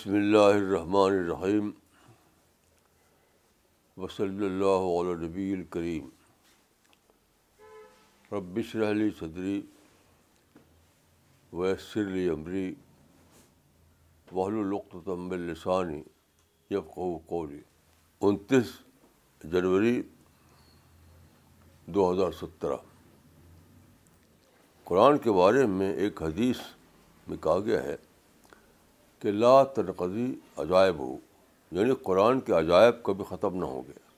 بسم اللہ الرحمن الرحیم وصلی اللہ علیہ نبی الکریم ربش رحلی صدری ویسر لی عمری وحل السانی یفقو قولی انتیس جنوری دو ہزار سترہ۔ قرآن کے بارے میں ایک حدیث میں کہا گیا ہے کہ لا تنقضی عجائب ہو یعنی قرآن کے عجائب کبھی ختم نہ ہوں گے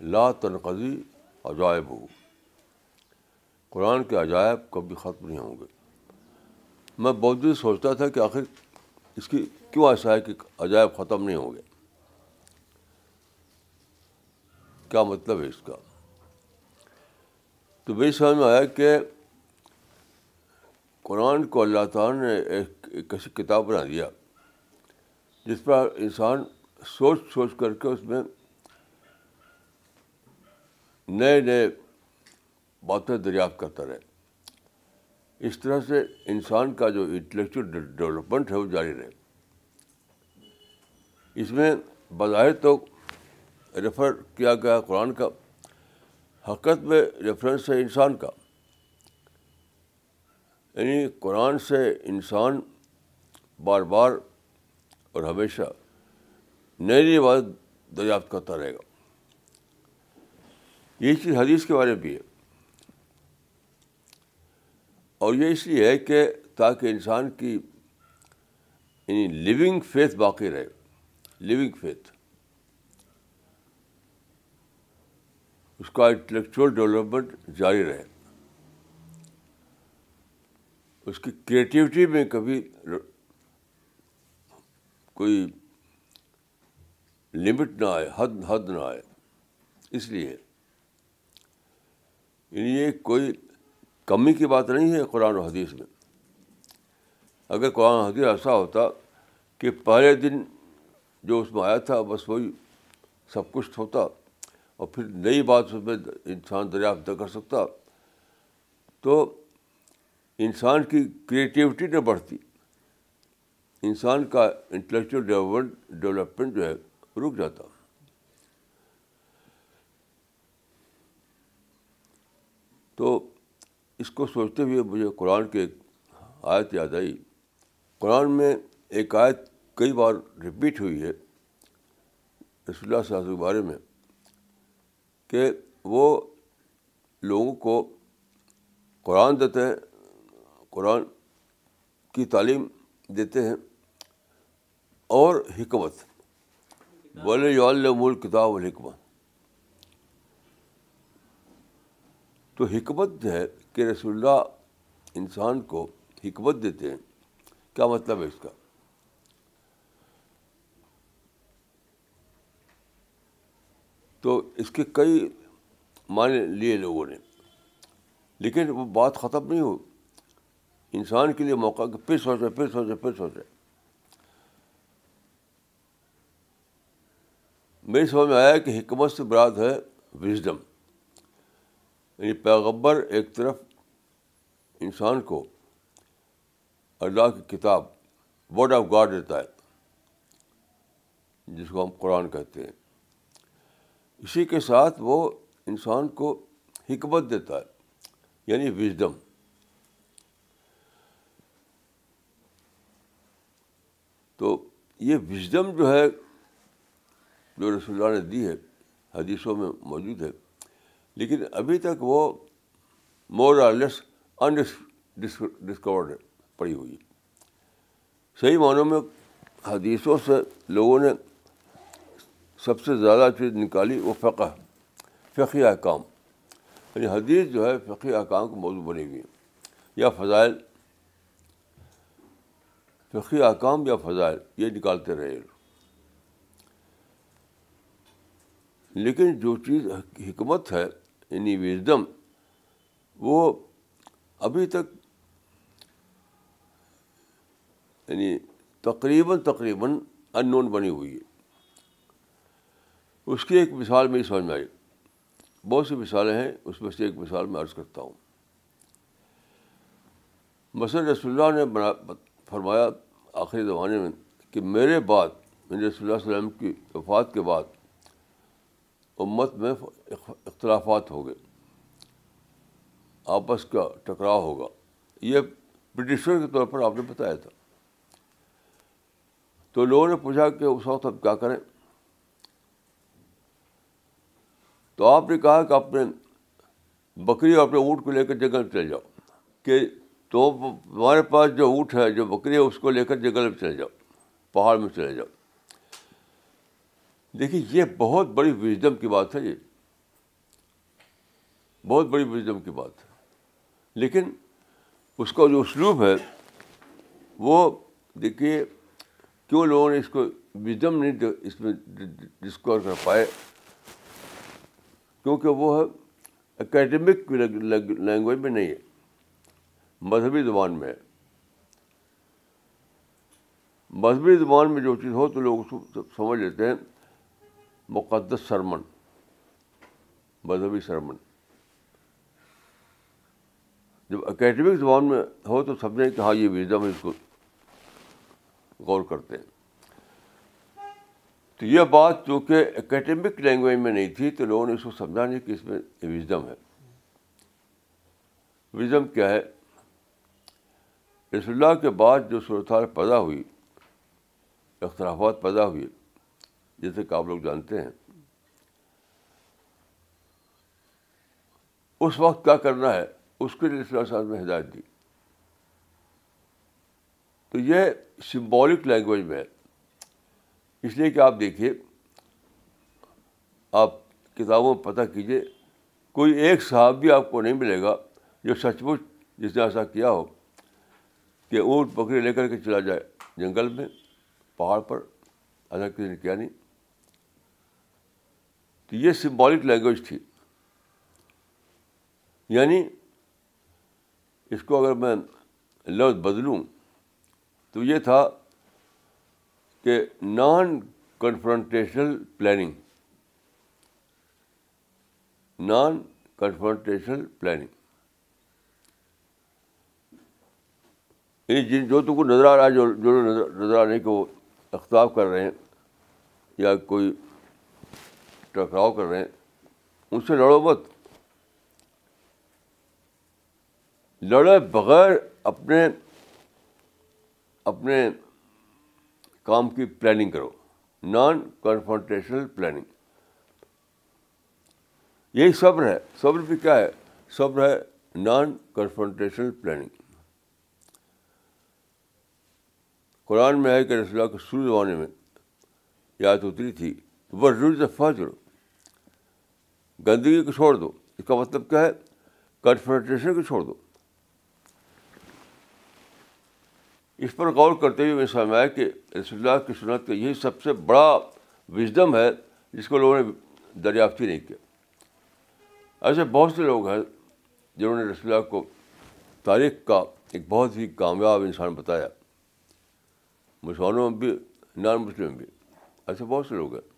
لا تنقضی عجائب ہو، قرآن کے عجائب کبھی ختم نہیں ہوں گے۔ میں بہت دن سوچتا تھا کہ آخر اس کی کیوں ایسا ہے کہ عجائب ختم نہیں ہوں گے۔ کیا مطلب ہے اس کا؟ تو میری سمجھ میں آیا کہ قرآن کو اللہ تعالیٰ نے ایک ایسی کتاب بنا دیا، جس پر انسان سوچ سوچ کر کے اس میں نئے نئے باتیں دریافت کرتا رہے۔ اس طرح سے انسان کا جو انٹلیکچوئل ڈیولپمنٹ ہے وہ جاری رہے۔ اس میں بظاہر تو ریفر کیا گیا قرآن کا، حقیقت میں ریفرنس ہے انسان کا۔ یعنی قرآن سے انسان بار بار اور ہمیشہ نئی نئی بات دریافت کرتا رہے گا۔ یہ چیز حدیث کے بارے میں بھی ہے۔ اور یہ اس لیے ہے کہ تاکہ انسان کی یعنی لیونگ فیتھ باقی رہے۔ لیونگ فیتھ اس کا انٹلیکچوئل ڈیولپمنٹ جاری رہے۔ اس کی کریٹیوٹی میں کبھی کوئی لمٹ نہ آئے، حد حد نہ آئے۔ اس لیے یعنی یہ کوئی کمی کی بات نہیں ہے قرآن و حدیث میں۔ اگر قرآن و حدیث ایسا ہوتا کہ پہلے دن جو اس میں آیا تھا، بس وہی سب کچھ ہوتا اور پھر نئی بات اس میں انسان دریافت نہ کر سکتا، تو انسان کی کریٹیوٹی نہ بڑھتی۔ انسان کا انٹلیکچوئل ڈیولپمنٹ ڈیولپمنٹ جو ہے، رک جاتا۔ تو اس کو سوچتے ہوئے مجھے قرآن کی ایک آیت یاد آئی۔ قرآن میں ایک آیت کئی بار رپیٹ ہوئی ہے، رسول اللہ صاحب کے بارے میں، کہ وہ لوگوں کو قرآن دیتے ہیں قرآن کی تعلیم دیتے ہیں اور حکمت۔ بولے یو کتاب الحکمت تو حکمت جو ہے کہ رسول اللہ انسان کو حکمت دیتے ہیں۔ کیا مطلب ہے اس کا؟ تو اس کے کئی معنی لیے لوگوں نے، لیکن وہ بات ختم نہیں ہو انسان کے لیے موقع کہ پھر سوچے پھر سوچے پھر سوچے میری سمجھ میں آیا کہ حکمت سے براد ہے وزڈم یعنی پیغبر ایک طرف انسان کو اللہ کی کتاب ورڈ آف گاڈ دیتا ہے، جس کو ہم قرآن کہتے ہیں۔ اسی کے ساتھ وہ انسان کو حکمت دیتا ہے یعنی وزڈم تو یہ وزڈم جو ہے جو رسول اللہ نے دی ہے، حدیثوں میں موجود ہے، لیکن ابھی تک وہ مور آر لیس ان ڈسکورڈ پڑی ہوئی صحیح معنوں میں حدیثوں سے لوگوں نے سب سے زیادہ چیز نکالی وہ فقہ فقی احکام۔ یعنی حدیث جو ہے فقی احکام کو موضوع بنی ہوئی ہے، یا فضائل فقی احکام یا فضائل، یہ نکالتے رہے۔ لیکن جو چیز حکمت ہے یعنی وزڈم، وہ ابھی تک یعنی تقریباً تقریباً ان نون بنی ہوئی ہے۔ اس کی ایک مثال میری سمجھ میں آئی۔ بہت سی مثالیں ہیں، اس میں سے ایک مثال میں عرض کرتا ہوں۔ مثلاً رسول اللہ نے بنا فرمایا آخری زمانے میں کہ میرے بعد رسول اللہ صلی اللہ علیہ وسلم کی وفات کے بعد امت میں اختلافات ہو گئے، آپس کا ٹکراؤ ہوگا۔ یہ پٹیشنر کے طور پر آپ نے بتایا تھا۔ تو لوگوں نے پوچھا کہ اس وقت اب کیا کریں؟ تو آپ نے کہا کہ اپنے بکری اور اپنے اونٹ کو لے کر جنگل چلے جاؤ، کہ تو ہمارے پاس جو اونٹ ہے، جو بکری ہے، اس کو لے کر جنگل میں چلے جاؤ، پہاڑ میں چلے جاؤ۔ دیکھیے، یہ بہت بڑی وزڈم کی بات ہے، یہ۔ بہت بڑی وزڈم کی بات ہے۔ لیکن اس کا جو اسلوب ہے، وہ دیکھیے، کیوں لوگوں نے اس کو وزڈم نہیں اس میں ڈسکور کر پائے؟ کیونکہ وہ ہے اکیڈمک لینگویج میں نہیں ہے۔ مذہبی زبان میں ہے۔ مذہبی زبان میں جو چیز ہو تو لوگ اس کو سمجھ لیتے ہیں۔ مقدس سرمن، مذہبی سرمن۔ جب اکیڈمک زبان میں ہو تو سمجھیں کہ ہاں یہ وزڈم ہے، اس کو غور کرتے ہیں۔ تو یہ بات چونکہ اکیڈمک لینگویج میں نہیں تھی تو لوگوں نے اس کو سمجھا نہیں کہ اس میں وزڈم ہے۔ وزڈم کیا ہے؟ رسول اللہ کے بعد جو صورتحال پیدا ہوئی، اختلافات پیدا ہوئی، جیسے کہ آپ لوگ جانتے ہیں۔ اس وقت کیا کرنا ہے؟ اس کے لیے رسول صاحب نے ہدایت دی۔ تو یہ سمبولک لینگویج میں ہے۔ اس لیے کہ آپ دیکھیے، آپ کتابوں میں پتہ کیجیے کوئی ایک صاحب بھی آپ کو نہیں ملے گا جو سچ مچ جس نے ایسا کیا ہو۔ کہ اونٹ بکری لے کر کے چلا جائے۔ جنگل میں، پہاڑ پر ایسا کسی نے کیا نہیں یعنی۔ تو یہ سمبولک لینگویج تھی۔ یعنی اس کو اگر میں لفظ بدلوں، تو یہ تھا کہ non confrontational planning non confrontational planning یعنی جن جو تم کو نظر آ رہا ہے، جو جو نظر آ رہے ہیں کہ وہ اختلاف کر رہے ہیں یا کوئی ٹکراؤ کر رہے ہیں، ان سے لڑو مت۔ لڑے بغیر اپنے اپنے کام کی پلاننگ کرو۔ نان کنفرنٹیشنل پلاننگ یہی صبر ہے۔ صبر بھی کیا ہے؟ صبر ہے نان کنفرنٹیشنل پلاننگ قرآن میں ہے کہ رسول اللہ کے شروع زمانے میں یاد اتری تھی وہ روز فضر گندگی کو چھوڑ دو۔ اس کا مطلب کیا ہے؟ کنفرنٹیشن کو چھوڑ دو۔ اس پر غور کرتے ہوئے میں سمجھایا کہ رسول اللہ کی سنت کا یہی سب سے بڑا وزڈم ہے جس کو لوگوں نے دریافت ہی نہیں کیا۔ ایسے بہت سے لوگ ہیں جنہوں نے رسول اللہ کو تاریخ کا ایک بہت ہی کامیاب انسان بتایا۔ مسلمانوں میں بھی نان مسلم بھی، ایسے بہت سے لوگ ہیں۔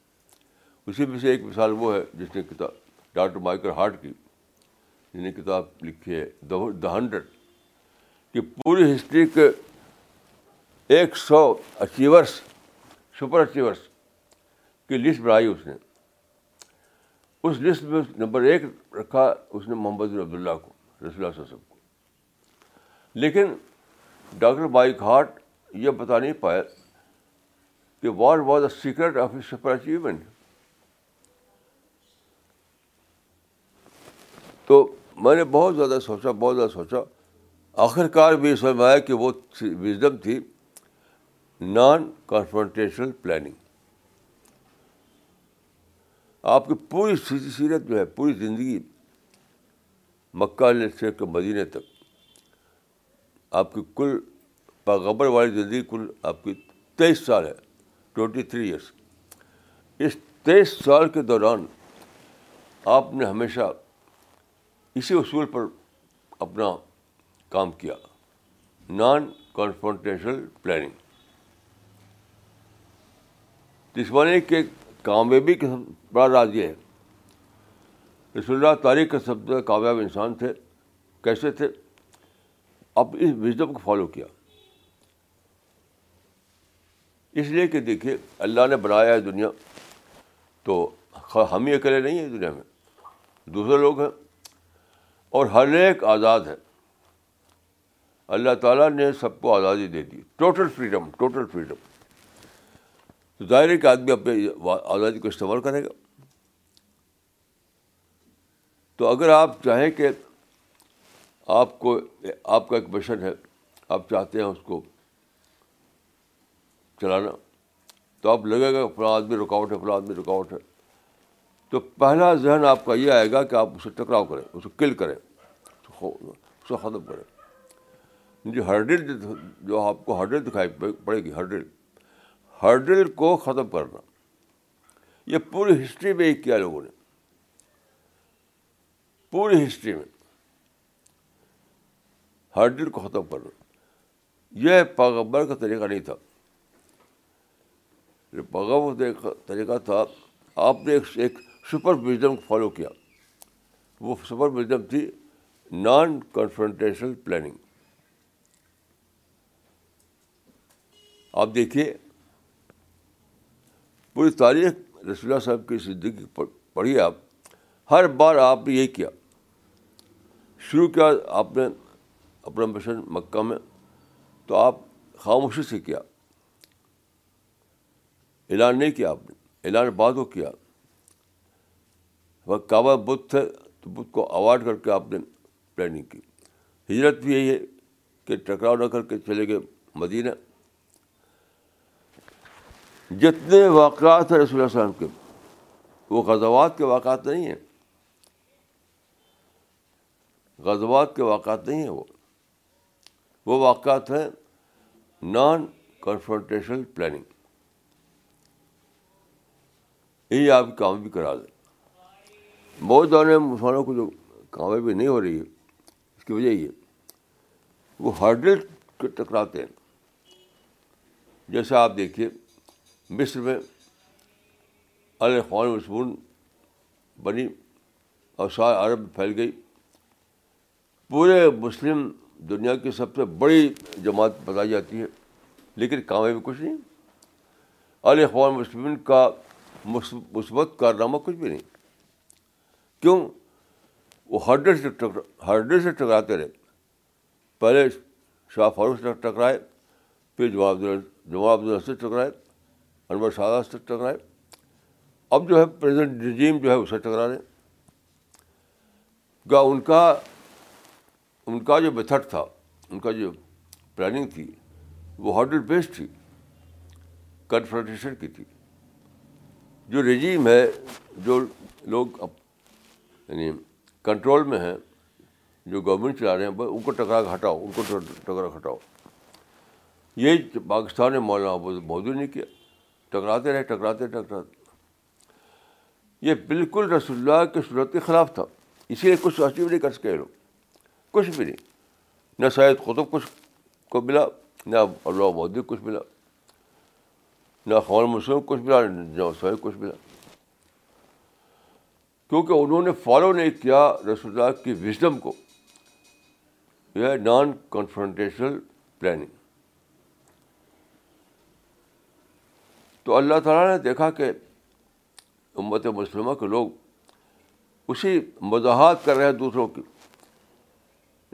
اسی میں سے ایک مثال وہ ہے جس نے کتاب، ڈاکٹر مائیکل ہارٹ کی، جس نے کتاب لکھی ہے دا ہنڈریڈ کہ پوری ہسٹری کے ایک سو اچیورس سپر اچیورس کی لسٹ بنائی اس نے۔ اس لسٹ میں نمبر ایک رکھا اس نے محمد عبداللہ کو، رسول اللہ وسلم کو۔ لیکن ڈاکٹر مائک ہارٹ یہ بتا نہیں پایا کہ what was the secret of his super achievement تو میں نے بہت زیادہ سوچا، بہت زیادہ سوچا۔ آخر کار بھی سمجھ میں آیا کہ وہ وزڈم تھی نان کنفرنٹیشنل پلاننگ آپ کی پوری سیرت جو ہے، پوری زندگی مکہ سے کے مدینے تک آپ کی کل باغبر والی زندگی کل آپ کی تیئیس سال ہے ٹوینٹی تھری ایئرس اس تیئیس سال کے دوران آپ نے ہمیشہ اسی اصول پر اپنا کام کیا نان کنفرنٹیشنل پلاننگ دشمنی کے کامیابی کے بڑا راز یہ ہے۔ رسول اللہ تاریخ کے سب سے کامیاب انسان تھے، کیسے تھے؟ اب اس وزڈم کو فالو کیا۔ اس لیے کہ دیکھیے، اللہ نے بنایا ہے دنیا، تو ہم ہی اکیلے نہیں ہیں دنیا میں، دوسرے لوگ ہیں، اور ہر ایک آزاد ہے۔ اللہ تعالیٰ نے سب کو آزادی دے دی ٹوٹل فریڈم ٹوٹل فریڈم تو ظاہر کہ آدمی اپنے آزادی کو استعمال کرے گا۔ تو اگر آپ چاہیں کہ آپ کو، آپ کا ایک مشن ہے، آپ چاہتے ہیں اس کو چلانا۔ تو آپ لگے گا فلاں آدمی رکاوٹ ہے، فلاں آدمی رکاوٹ ہے۔ تو پہلا ذہن آپ کا یہ آئے گا کہ آپ اسے ٹکراؤ کریں، اسے کل کریں اسے ختم کریں۔ جو ہرڈل جو آپ کو ہرڈل دکھائی پڑے گی، ہرڈل۔ ہرڈل کو ختم کرنا۔ یہ پوری ہسٹری میں ایک کیا لوگوں نے۔ پوری ہسٹری میں۔ ہرڈل کو ختم کرنا۔ یہ پیغبر کا طریقہ نہیں تھا۔ پیغبر کا طریقہ تھا، آپ نے ایک سپر وزڈم کو فالو کیا۔ وہ سپر وزڈم تھی نان کنفرنٹیشنل پلاننگ۔ آپ دیکھیے، پوری تاریخ رسول اللہ صاحب کی زندگی پڑھیے آپ۔ ہر بار آپ نے یہی کیا۔ شروع کیا آپ نے اپنا مشن مکہ میں، تو آپ خاموشی سے کیا۔ اعلان نہیں کیا آپ نے اعلان بعد کو کیا۔ وہ کعبہ بدھ تھے تو بدھ کو اوارڈ کر کے آپ نے پلاننگ کی۔ ہجرت بھی یہی ہے کہ ٹکراؤ نہ کر کے چلے گئے مدینہ۔ جتنے واقعات ہیں رسول اللہ وسلم کے، وہ غزوات کے واقعات نہیں ہیں۔ غزوات کے واقعات نہیں ہیں وہ۔ وہ واقعات ہیں نان کنفرنٹیشنل پلاننگ یہی آپ کام بھی کرا دیں۔ بہت دورے مسلمانوں کو جو کامیابی نہیں ہو رہی ہے، اس کی وجہ یہ وہ ہرڈل ٹکراتے ہیں۔ جیسے آپ دیکھیے، مصر میں الخوان مسمون بنی اور سارے عرب پھیل گئی۔ پورے مسلم دنیا کی سب سے بڑی جماعت بتائی جاتی ہے، لیکن کامیابی کچھ نہیں۔ الخوان مسلم کا مثبت کارنامہ کچھ بھی نہیں۔ کیوں؟ وہ ہرڈر سے ہرڈر سے ٹکراتے رہے۔ پہلے شاہ فاروق سے ٹکرائے، پھر جواب جواب سے ٹکرائے، انور شاہ سے ٹکرائے۔ اب جو ہے پریزنٹ رجیم جو ہے اسے ٹکرا رہے کیا ان کا ان کا جو میتھڈ تھا، ان کا جو پلاننگ تھی، وہ ہارڈر بیسڈ تھی، کنفرنٹیشن کی تھی۔ جو رجیم ہے، جو لوگ یعنی کنٹرول میں ہیں، جو گورنمنٹ چلا رہے ہیں ان کو ٹکرا کے ہٹاؤ، ان کو ٹکرا ہٹاؤ۔ یہ پاکستان نے مولانا موجود نہیں کیا۔ ٹکراتے رہے، ٹکراتے ٹکراتے۔ یہ بالکل رسول اللہ کی صورت کے خلاف تھا۔ اسی لیے کچھ بھی نہیں کر سکے لوگ۔ کچھ بھی نہیں۔ نہ شاید قطب کچھ کو ملا، نہ اللہ مودی کچھ ملا۔ نہ خوان مسلم کچھ ملا نہ سہیب کچھ ملا کیونکہ انہوں نے فالو نہیں کیا رسول اللہ کی وزڈم کو۔ یہ ہے نان کنفرنٹیشنل پلاننگ تو اللہ تعالیٰ نے دیکھا کہ امت مسلمہ کے لوگ اسی وضاحت کر رہے ہیں دوسروں کی۔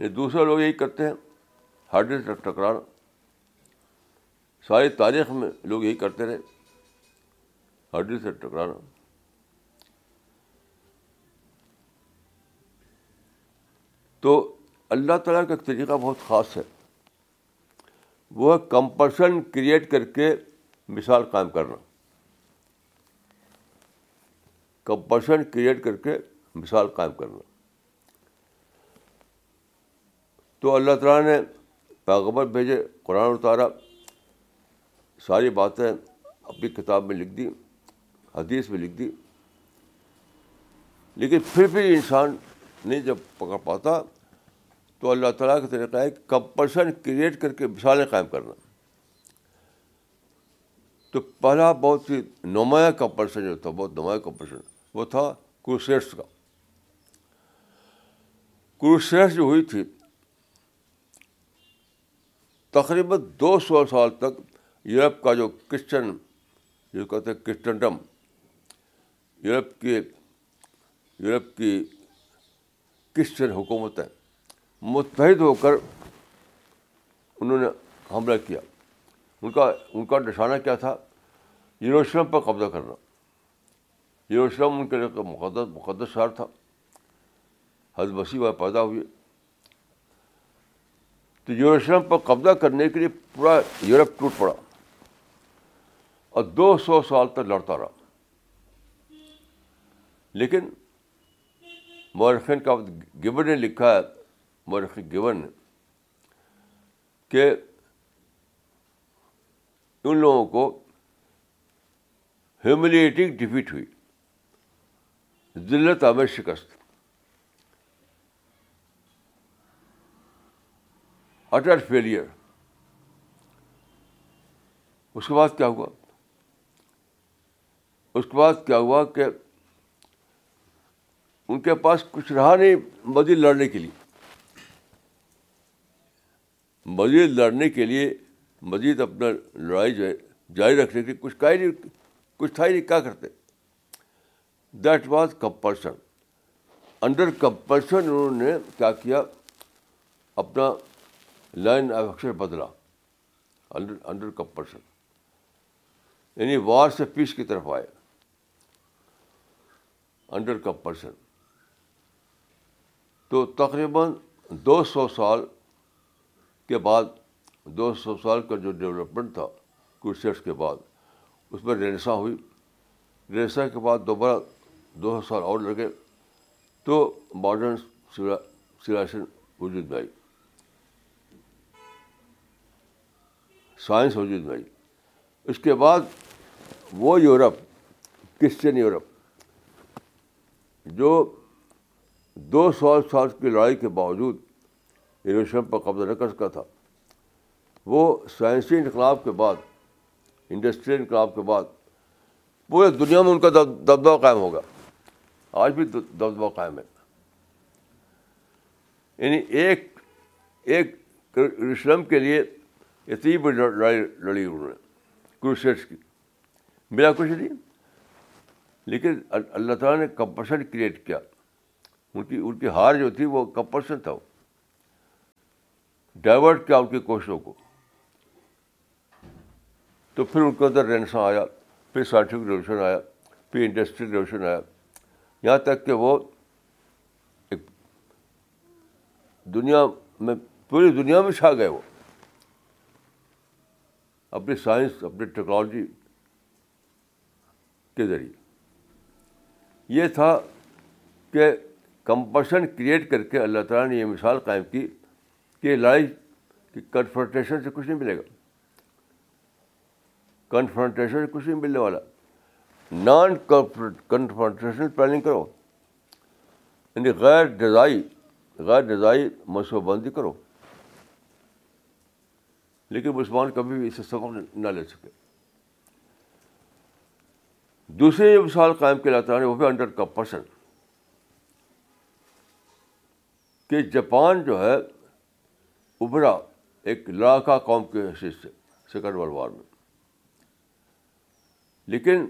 دوسرے لوگ یہی کرتے ہیں۔ ہارڈ ٹکرانا۔ ساری تاریخ میں لوگ یہی کرتے رہے۔ ہڈی سے ٹکرانا۔ تو اللہ تعالیٰ کا ایک طریقہ بہت خاص ہے۔ وہ کمپلشن کریٹ کر کے مثال قائم کرنا۔ کمپلشن کریٹ کر کے مثال قائم کرنا۔ تو اللہ تعالیٰ نے پیغبر بھیجے، قرآن اتارا۔ ساری باتیں اپنی کتاب میں لکھ دی، حدیث میں لکھ دی۔ لیکن پھر بھی انسان نہیں جب پکڑ پاتا تو اللہ تعالیٰ کا طریقہ ہے کمپلشن کریٹ کر کے مثالیں قائم کرنا۔ تو پہلا بہت ہی نمایاں کمپلشن جو تھا، بہت نمایاں کمپلشن وہ تھا کروسیٹس کا۔ کروسیٹس جو ہوئی تھی، تقریباً دو سو سال تک یورپ کا جو کرسچن جو کہتے ہیں کرسچنڈم یورپ کے یورپ کی کرسچن حکومتیں متحد ہو کر انہوں نے حملہ کیا ان کا ان کا نشانہ کیا تھا یروشلم پر قبضہ کرنا یروشلم ان کے لیے مقدس مقدس شہر تھا حضرت مسیح وہ پیدا ہوئی تو یروشلم پر قبضہ کرنے کے لیے پورا یورپ ٹوٹ پڑا اور دو سو سال تک لڑتا رہا۔ لیکن مورخین کا گبر نے لکھا ہے، مورخ گبر نے، کہ ان لوگوں کو ہیوملیٹنگ ڈفیٹ ہوئی۔ ذلت آمر شکست۔ اٹر فیلئر اس کے بعد کیا ہوا؟ اس کے بعد کیا ہوا کہ ان کے پاس کچھ رہا نہیں مزید لڑنے کے لیے۔ مزید لڑنے کے لیے مزید اپنا لڑائی جو ہے جاری رکھنے کے لیے کچھ کا ہی نہیں، کچھ تھا ہی نہیں، کیا کرتے؟ That was compulsion. Under compulsion انہوں نے کیا کیا؟ اپنا لائن آف ایکشن بدلا۔ Under under compulsion. یعنی وار سے پیس کی طرف آئے۔ انڈر کمپلشن تو تقریباً دو سو سال کے بعد، دو سو سال کا جو ڈیولپمنٹ تھا کرسچرس کے بعد، اس میں رینسا ہوئی۔ رینسا کے بعد دوبارہ دو سو سال اور لگے۔ تو ماڈرن سولیشن وجود میں آئی۔ سائنس وجود میں آئی۔ اس کے بعد وہ یورپ، کرسچن یورپ جو دو سو سال کی لڑائی کے باوجود یروشلم پر قبضہ نہ کر سکا تھا۔ وہ سائنسی انقلاب کے بعد انڈسٹریل انقلاب کے بعد پورے دنیا میں ان کا دبدبہ قائم ہوگا آج بھی دبدبہ قائم ہے۔ یعنی ایک ایک یروشلم کے لیے اتنی بڑی لڑائی لڑی انہوں نے کروسیٹس کی۔ میرا کچھ نہیں۔ لیکن اللہ تعالیٰ نے کمپلشن کریٹ کیا۔ ان کی ان کی ہار جو تھی وہ کمپلشن تھا۔ ڈائیورٹ کیا ان کی کوششوں کو۔ تو پھر ان کے اندر رینسا آیا، پھر سائنٹیفک ریولیوشن آیا، پھر انڈسٹریل ریولیوشن آیا۔ یہاں تک کہ وہ ایک دنیا میں، پوری دنیا میں چھا گئے وہ۔ اپنی سائنس، اپنی ٹیکنالوجی کے ذریعے۔ یہ تھا کہ کمپشن کریٹ کر کے اللہ تعالیٰ نے یہ مثال قائم کی کہ لڑائی کی کنفرنٹیشن سے کچھ نہیں ملے گا۔ کنفرنٹیشن سے کچھ نہیں ملنے والا۔ نان کنفرنٹیشن پلاننگ کرو۔ یعنی غیر ڈزائی غیر ڈزائی منصوبہ بندی کرو۔ لیکن مسلمان کبھی بھی اسے سبق نہ لے سکے۔ دوسری جو مثال قائم کیا جاتا ہے وہ بھی انڈر کمپشن کہ جاپان جو ہے ابھرا ایک لڑاکا قوم کے حیثیت سے، سیکنڈ ورلڈ وار میں۔ لیکن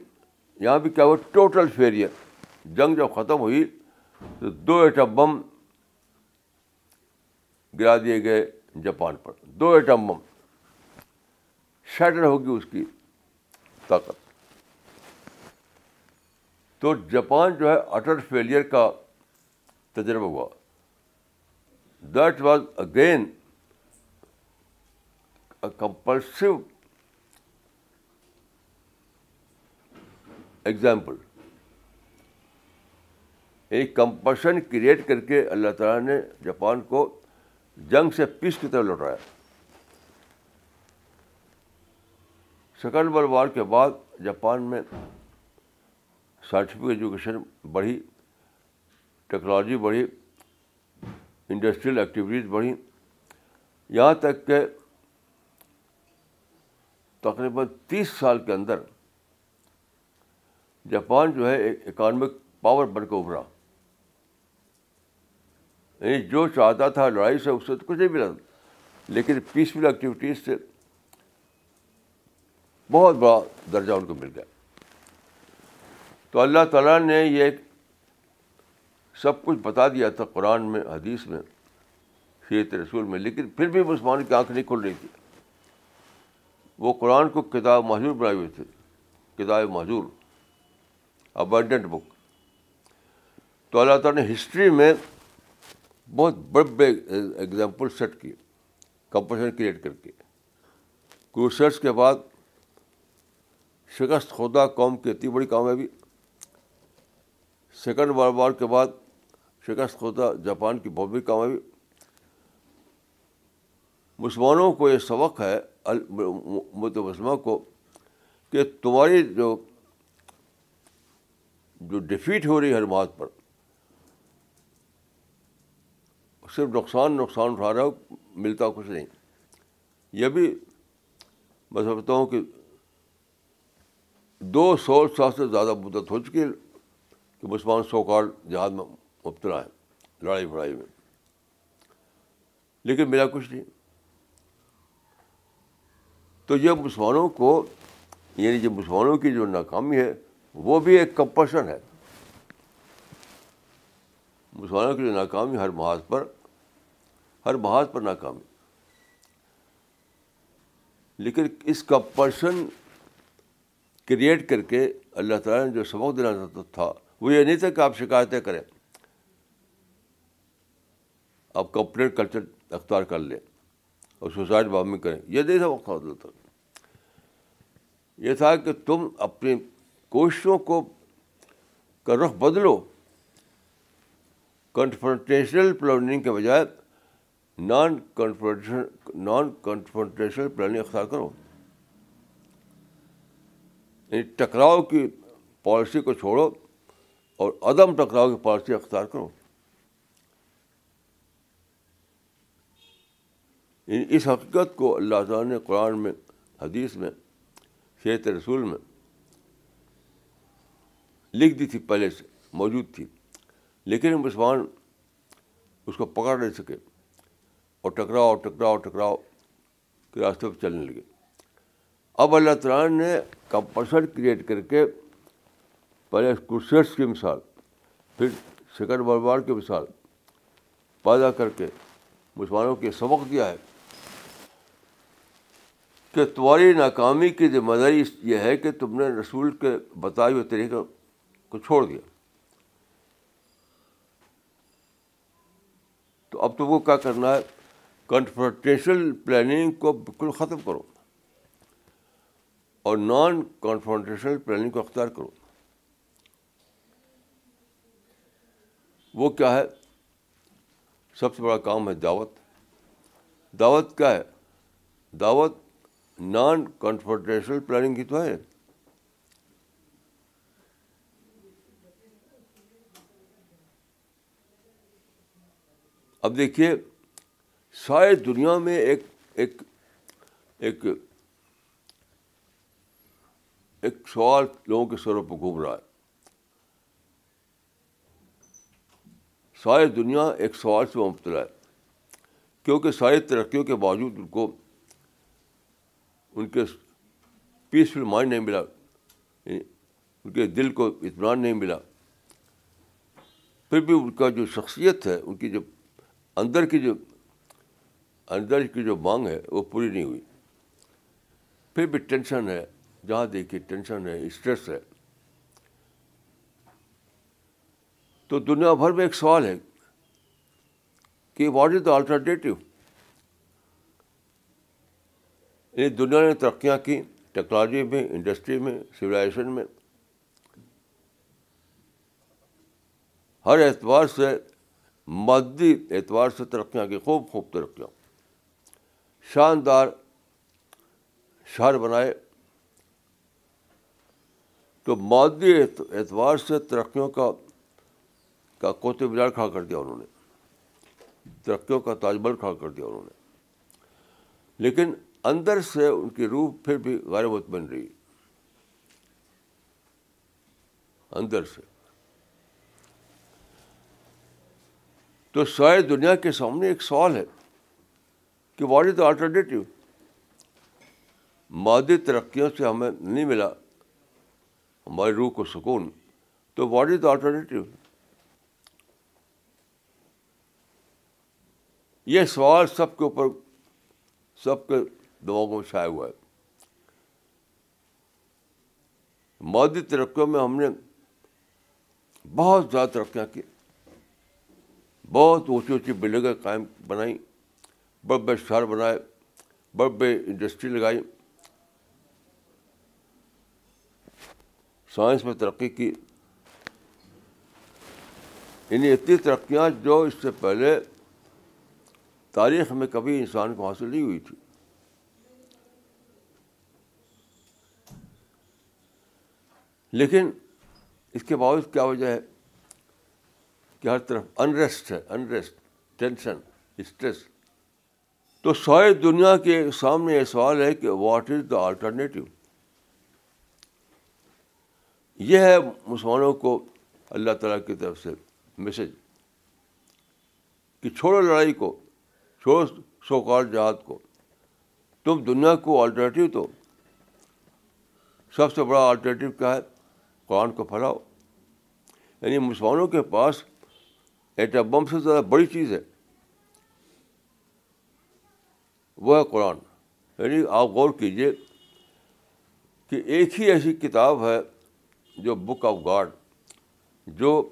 یہاں بھی کیا ہوا ٹوٹل فیلئر جنگ جب ختم ہوئی تو دو ایٹم بم گرا دیے گئے جاپان پر۔ دو ایٹم بم۔ شیٹر ہوگی اس کی طاقت۔ تو جاپان جو ہے اٹر فیلئر کا تجربہ ہوا۔ That was again compulsive example ایک کمپلشن کریٹ کر کے اللہ تعالیٰ نے جاپان کو جنگ سے پیس کی طرف لوٹایا۔ سیکنڈ ورلڈ وار کے بعد جاپان میں سائنٹیفک ایجوکیشن بڑھی ٹیکنالوجی بڑھی انڈسٹریل ایکٹیویٹیز بڑھیں یہاں تک کہ تقریباً تیس سال کے اندر جاپان جو ہے اکانمک پاور بن کے ابھرا۔ یعنی جو چاہتا تھا لڑائی سے اس سے تو کچھ نہیں ملا، لیکن پیسفل ایکٹیویٹیز سے بہت بڑا درجہ ان کو مل گیا۔ تو اللہ تعالیٰ نے یہ سب کچھ بتا دیا تھا قرآن میں، حدیث میں سیرت رسول میں، لیکن پھر بھی مسلمان کی آنکھ نہیں کھل رہی تھی۔ وہ قرآن کو کتاب معذور بنائے ہوئے تھے۔ کتاب معذور ابنڈنٹ بک تو اللہ تعالیٰ نے ہسٹری میں بہت بڑے بڑے ایگزامپل سیٹ کیے کمپٹیشن کریٹ کر کے۔ کروسرس کے بعد شکست خدا قوم کی اتنی بڑی کامیابی۔ سیکنڈ وار وار کے بعد شکست خدا جاپان کی بہت بڑی کامیابی۔ مسلمانوں کو یہ سبق ہے مسلمہ کو، کہ تمہاری جو جو ڈیفیٹ ہو رہی ہے ہر بات پر، صرف نقصان نقصان اٹھا رہا ہو، ملتا کچھ نہیں۔ یہ بھی میں سمجھتا ہوں کہ دو سو سال سے زیادہ مدت ہو چکی ہے۔ کہ مسلمان سو کال جہاد میں مبتلا ہے لڑائی بڑائی میں۔ لیکن ملا کچھ نہیں۔ تو یہ مسلمانوں کو یعنی جو مسلمانوں کی جو ناکامی ہے، وہ بھی ایک کمپشن ہے۔ مسلمانوں کی جو ناکامی، ہر محاذ پر، ہر محاذ پر ناکامی۔ لیکن اس کمپلشن کریٹ کر کے اللہ تعالیٰ نے جو سبق دینا تھا وہ یہ نہیں تھا کہ آپ شکایتیں کریں۔ آپ کمپلیٹ کلچر اختیار کر لیں اور سوسائڈ بامنگ کریں۔ یہ نہیں تھا وقت ہوتا یہ تھا کہ تم اپنی کوششوں کو کا رخ بدلو۔ کنفرنٹیشنل پلاننگ کے بجائے non confrontation non confrontational planning اختیار کرو۔ یعنی ٹکراؤ کی پالیسی کو چھوڑو۔ اور عدم ٹکراؤ کی پالیسی اختیار کرو۔ یعنی اس حقیقت کو اللہ تعالیٰ نے قرآن میں، حدیث میں شیت رسول میں لکھ دی تھی پہلے سے، موجود تھی۔ لیکن مسلمان اس کو پکڑ نہیں سکے۔ اور ٹکراؤ ٹکراؤ ٹکراؤ کے راستے پہ چلنے لگے۔ اب اللہ تعالیٰ نے کمپلسن کریٹ کر کے پہلے کرسیٹس کی مثال، پھر سیکنڈ ورلڈ وار کی مثال، پیدا کر کے مسلمانوں کے سبق دیا ہے کہ تمہاری ناکامی کی ذمہ داری یہ ہے کہ تم نے رسول کے بتائے ہوئے طریقے کو چھوڑ دیا۔ تو اب تم کو کیا کرنا ہے؟ کنفرنٹیشنل پلاننگ کو بالکل ختم کرو اور نان کنفرنٹیشنل پلاننگ کو اختیار کرو۔ وہ کیا ہے؟ سب سے بڑا کام ہے دعوت۔ دعوت کیا ہے؟ دعوت نان کنفرٹیشنل پلاننگ کی تو ہے۔ اب دیکھیے، ساری دنیا میں ایک ایک ایک ایک سوال لوگوں کے سروں پہ گھوم رہا ہے۔ ساری دنیا ایک سوال سے مبتلا ہے۔ کیونکہ ساری ترقیوں کے باوجود ان کو ان کے پیسفل مائنڈ نہیں ملا یعنی ان کے دل کو اطمینان نہیں ملا۔ پھر بھی ان کا جو شخصیت ہے، ان کی جو اندر کی جو اندر کی جو مانگ ہے، وہ پوری نہیں ہوئی۔ پھر بھی ٹینشن ہے، جہاں دیکھیے ٹینشن ہے، اسٹریس ہے۔ تو دنیا بھر میں ایک سوال ہے کہ واٹ از دا آلٹرنیٹیو یعنی دنیا نے ترقیاں کی ٹیکنالوجی میں انڈسٹری میں سویلائزیشن میں۔ ہر اعتبار سے، مادی اعتبار سے ترقیاں کی، خوب خوب ترقیاں۔ شاندار شہر بنائے۔ تو مادی اعتبار سے ترقیوں کا کا کوتے مینار کھڑا کر دیا انہوں نے۔ ترقیوں کا تاج محل کھڑا کر دیا انہوں نے۔ لیکن اندر سے ان کی روح پھر بھی غیر بن رہی۔ اندر سے۔ تو ساری دنیا کے سامنے ایک سوال ہے کہ واٹ از دا آلٹرنیٹیو مادی ترقیوں سے ہمیں نہیں ملا، ہماری روح کو سکون۔ تو واٹ از دا آلٹرنیٹیو یہ سوال سب کے اوپر، سب کے دماغوں میں چھایا ہوا ہے۔ مادی ترقیوں میں ہم نے بہت زیادہ ترقیاں کی۔ بہت اونچی اونچی بلڈنگیں قائم بنائیں، بڑے بڑے شہر بنائے، بڑے بڑے انڈسٹری لگائی۔ سائنس میں ترقی کی۔ یعنی اتنی ترقیاں جو اس سے پہلے تاریخ میں کبھی انسان کو حاصل نہیں ہوئی تھی۔ لیکن اس کے باوجود کیا وجہ ہے کہ ہر طرف انریسٹ ہے انریسٹ ٹینشن اسٹریس تو ساری دنیا کے سامنے یہ سوال ہے کہ واٹ از دا آلٹرنیٹیو یہ ہے مسلمانوں کو اللہ تعالیٰ کی طرف سے میسج کہ چھوڑو لڑائی کو۔ چھوڑو سوکار جہاد کو۔ تم دنیا کو آلٹرنیٹیو تو سب سے بڑا آلٹرنیٹیو کیا ہے؟ قرآن کو پھیلاؤ۔ یعنی مسلمانوں کے پاس ایٹم بم سے زیادہ بڑی چیز ہے۔ وہ ہے قرآن۔ یعنی آپ غور کیجیے کہ ایک ہی ایسی کتاب ہے جو بک آف گاڈ جو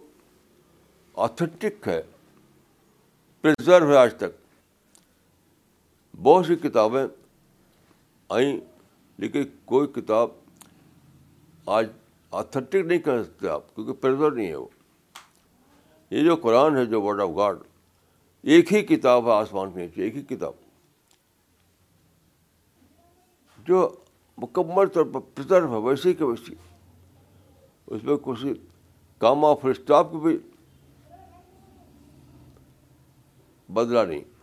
آتھینٹک ہے پرزرو ہے آج تک۔ بہت سی کتابیں آئیں، لیکن کوئی کتاب آج آتھینٹک نہیں کر سکتے آپ، کیونکہ پرزر نہیں ہے وہ۔ یہ جو قرآن ہے، جو ورڈ آف گاڈ ایک ہی کتاب ہے آسمان کے نیچے، ایک ہی کتاب۔ جو مکمل طور پر پرزرو ہے، ویسی کہ ویسی۔ اس میں کچھ کام آف اسٹاپ کو بھی بدلا نہیں۔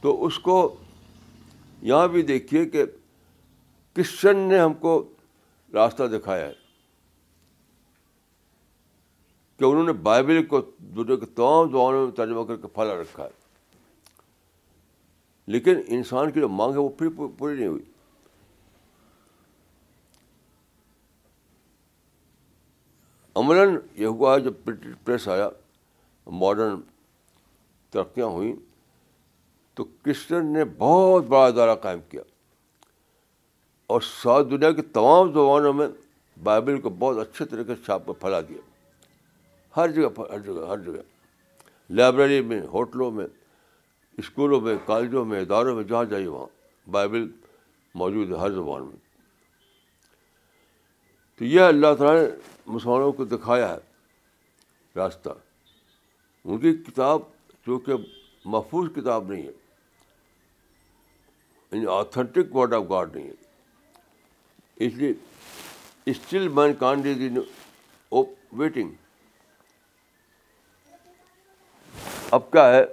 تو اس کو یہاں بھی دیکھیے کہ کرسچن نے ہم کو راستہ دکھایا ہے کہ انہوں نے بائبل کو دنیا کے تمام زبانوں میں ترجمہ کر کے پھیلا رکھا ہے۔ لیکن انسان کی جو مانگ ہے وہ پھر پوری نہیں ہوئی۔ عملاً یہ ہوا ہے جب پریس آیا ماڈرن ترقیاں ہوئیں۔ تو کرسچن نے بہت بڑا ادارہ قائم کیا۔ اور ساری دنیا کی تمام زبانوں میں بائبل کو بہت اچھے طریقے سے چھاپ کر پھیلا دیا۔ ہر جگہ ہر جگہ ہر جگہ۔ لائبریری میں، ہوٹلوں میں، اسکولوں میں، کالجوں میں، اداروں میں، جہاں جائیے وہاں بائبل موجود ہے، ہر زبان میں۔ تو یہ اللہ تعالیٰ نے مسلمانوں کو دکھایا ہے۔ راستہ۔ ان کی کتاب چونکہ محفوظ کتاب نہیں ہے۔ یعنی آتھینٹک ورڈ آف گاڈ نہیں ہے۔ اس لیے still mankind is in waiting اب کیا ہے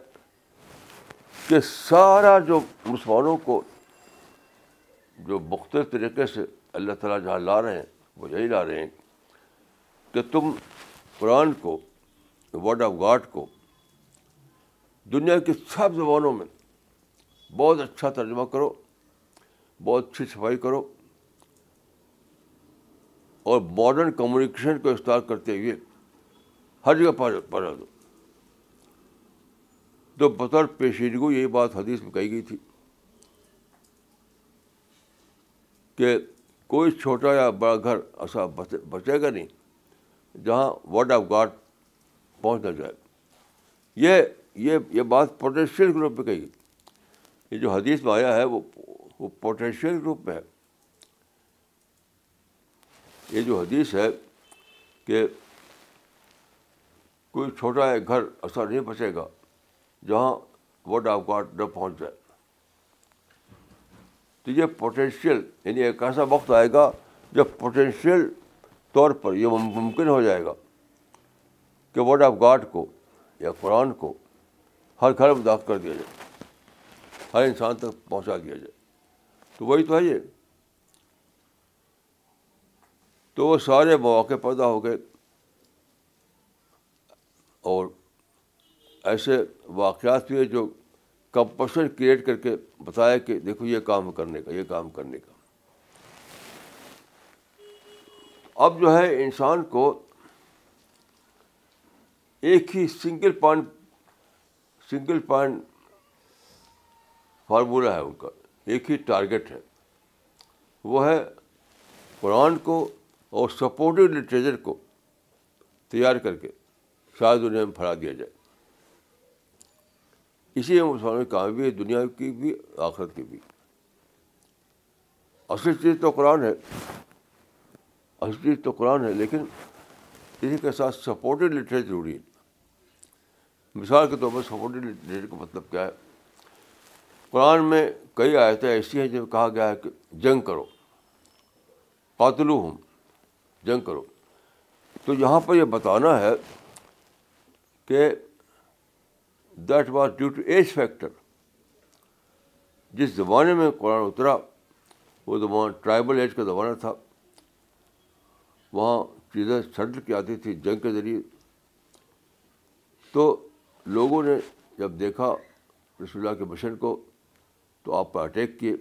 کہ سارا جو مسلمانوں کو جو مختلف طریقے سے اللہ تعالیٰ جہاں لا رہے ہیں، وہ یہی لا رہے ہیں کہ تم قرآن کو ورڈ آف گاڈ کو دنیا کی سب زبانوں میں بہت اچھا ترجمہ کرو، بہت اچھی صفائی کرو اور ماڈرن کمیونیکیشن کو استعمال کرتے ہوئے ہر جگہ پڑھا دو تو بطور پیشیدگو یہی بات حدیث میں کہی گئی تھی کہ کوئی چھوٹا یا بڑا گھر ایسا بچے گا نہیں جہاں ورڈ آف گاڈ پہنچ نہ جائے۔ یہ یہ یہ بات پوٹینشیل گروپ پہ کہی یہ جو حدیث میں آیا ہے وہ وہ پوٹینشیل گروپ میں ہے۔ یہ جو حدیث ہے کہ کوئی چھوٹا ہے گھر ایسا نہیں بچے گا جہاں ورڈ آف گاڈ نہ پہنچ جائے۔ تو یہ پوٹینشیل یعنی ایک ایسا وقت آئے گا جب پوٹینشیل طور پر یہ ممکن ہو جائے گا کہ ورڈ آف گاڈ کو یا قرآن کو ہر گھر میں داخل کر دیا جائے۔ ہر انسان تک پہنچا دیا جائے۔ تو وہی تو ہے یہ۔ تو وہ سارے مواقع پیدا ہو گئے۔ اور ایسے واقعات بھی جو کمپشن کریٹ کر کے بتایا کہ دیکھو یہ کام کرنے کا، یہ کام کرنے کا۔ اب جو ہے انسان کو ایک ہی single point single point formula ہے ان کا، ایک ہی ٹارگیٹ ہے۔ وہ ہے قرآن کو اور سپورٹو لٹریچر کو تیار کر کے شاید دنیا میں پھیلا دیا جائے۔ اسی میں مسلمانوں کی کامیابی ہے، دنیا کی بھی، آخرت کی بھی۔ اصل چیز تو قرآن ہے۔ اصل چیز تو قرآن ہے، لیکن اسی کے ساتھ سپورٹڈ لٹریچر ضروری ہے۔ مثال کے طور پر سپورٹڈ لٹریچر کا مطلب کیا ہے؟ قرآن میں کئی آیتیں ایسی ہیں جب کہا گیا ہے کہ جنگ کرو قاتلو ہوں جنگ کرو۔ تو یہاں پر یہ بتانا ہے کہ that was due to age factor جس زمانے میں قرآن اترا، وہ زمانہ ٹرائبل ایج کا زمانہ تھا۔ وہاں چیزیں سیٹل کی آتی تھی جنگ کے ذریعے۔ تو لوگوں نے جب دیکھا رسول اللہ کے مشن کو تو آپ پر اٹیک کیے۔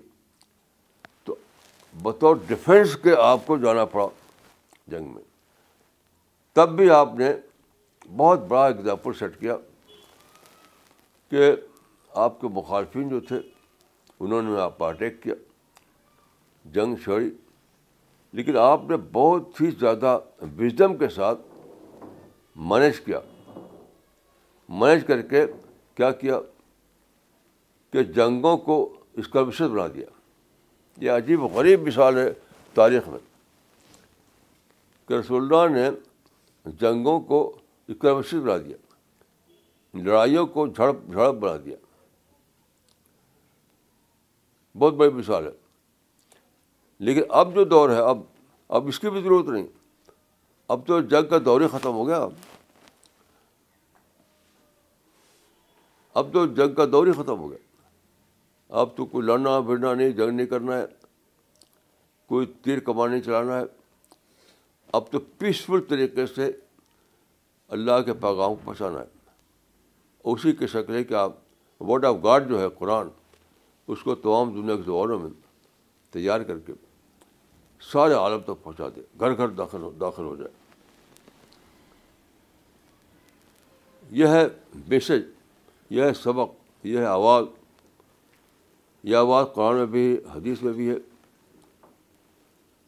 تو بطور ڈیفینس کے آپ کو جانا پڑا جنگ میں۔ تب بھی آپ نے بہت بڑا ایگزامپل سیٹ کیا کہ آپ کے مخالفین جو تھے، انہوں نے آپ پر اٹیک کیا، جنگ چھوڑی۔ لیکن آپ نے بہت ہی زیادہ وزڈم کے ساتھ مینیج کیا۔ مینیج کر کے کیا کیا؟ کہ جنگوں کو اسکرمشز بنا دیا۔ یہ عجیب غریب مثال ہے تاریخ میں کہ رسول اللہ نے جنگوں کو اسکرمشز بنا دیا، لڑائیوں کو جھڑپ جھڑپ بنا دیا۔ بہت بڑی مثال ہے۔ لیکن اب جو دور ہے، اب اب اس کی بھی ضرورت نہیں۔ اب تو جنگ کا دور ہی ختم ہو گیا۔ اب اب تو جنگ کا دور ہی ختم ہو گیا۔ اب تو کوئی لڑنا بھیڑنا نہیں، جنگ نہیں کرنا ہے، کوئی تیر کمان نہیں چلانا ہے۔ اب تو پیسفل طریقے سے اللہ کے پیغام کو پہنچانا ہے۔ اسی کے شکل ہے کہ آپ ورڈ آف گاڈ جو ہے، قرآن، اس کو تمام دنیا کے زبانوں میں تیار کر کے سارے عالم تک پہنچا دے۔ گھر گھر داخل ہو داخل ہو جائے۔ یہ ہے میسج یہ ہے سبق، یہ ہے آواز۔ یہ آواز قرآن میں بھی ہے، حدیث میں بھی ہے،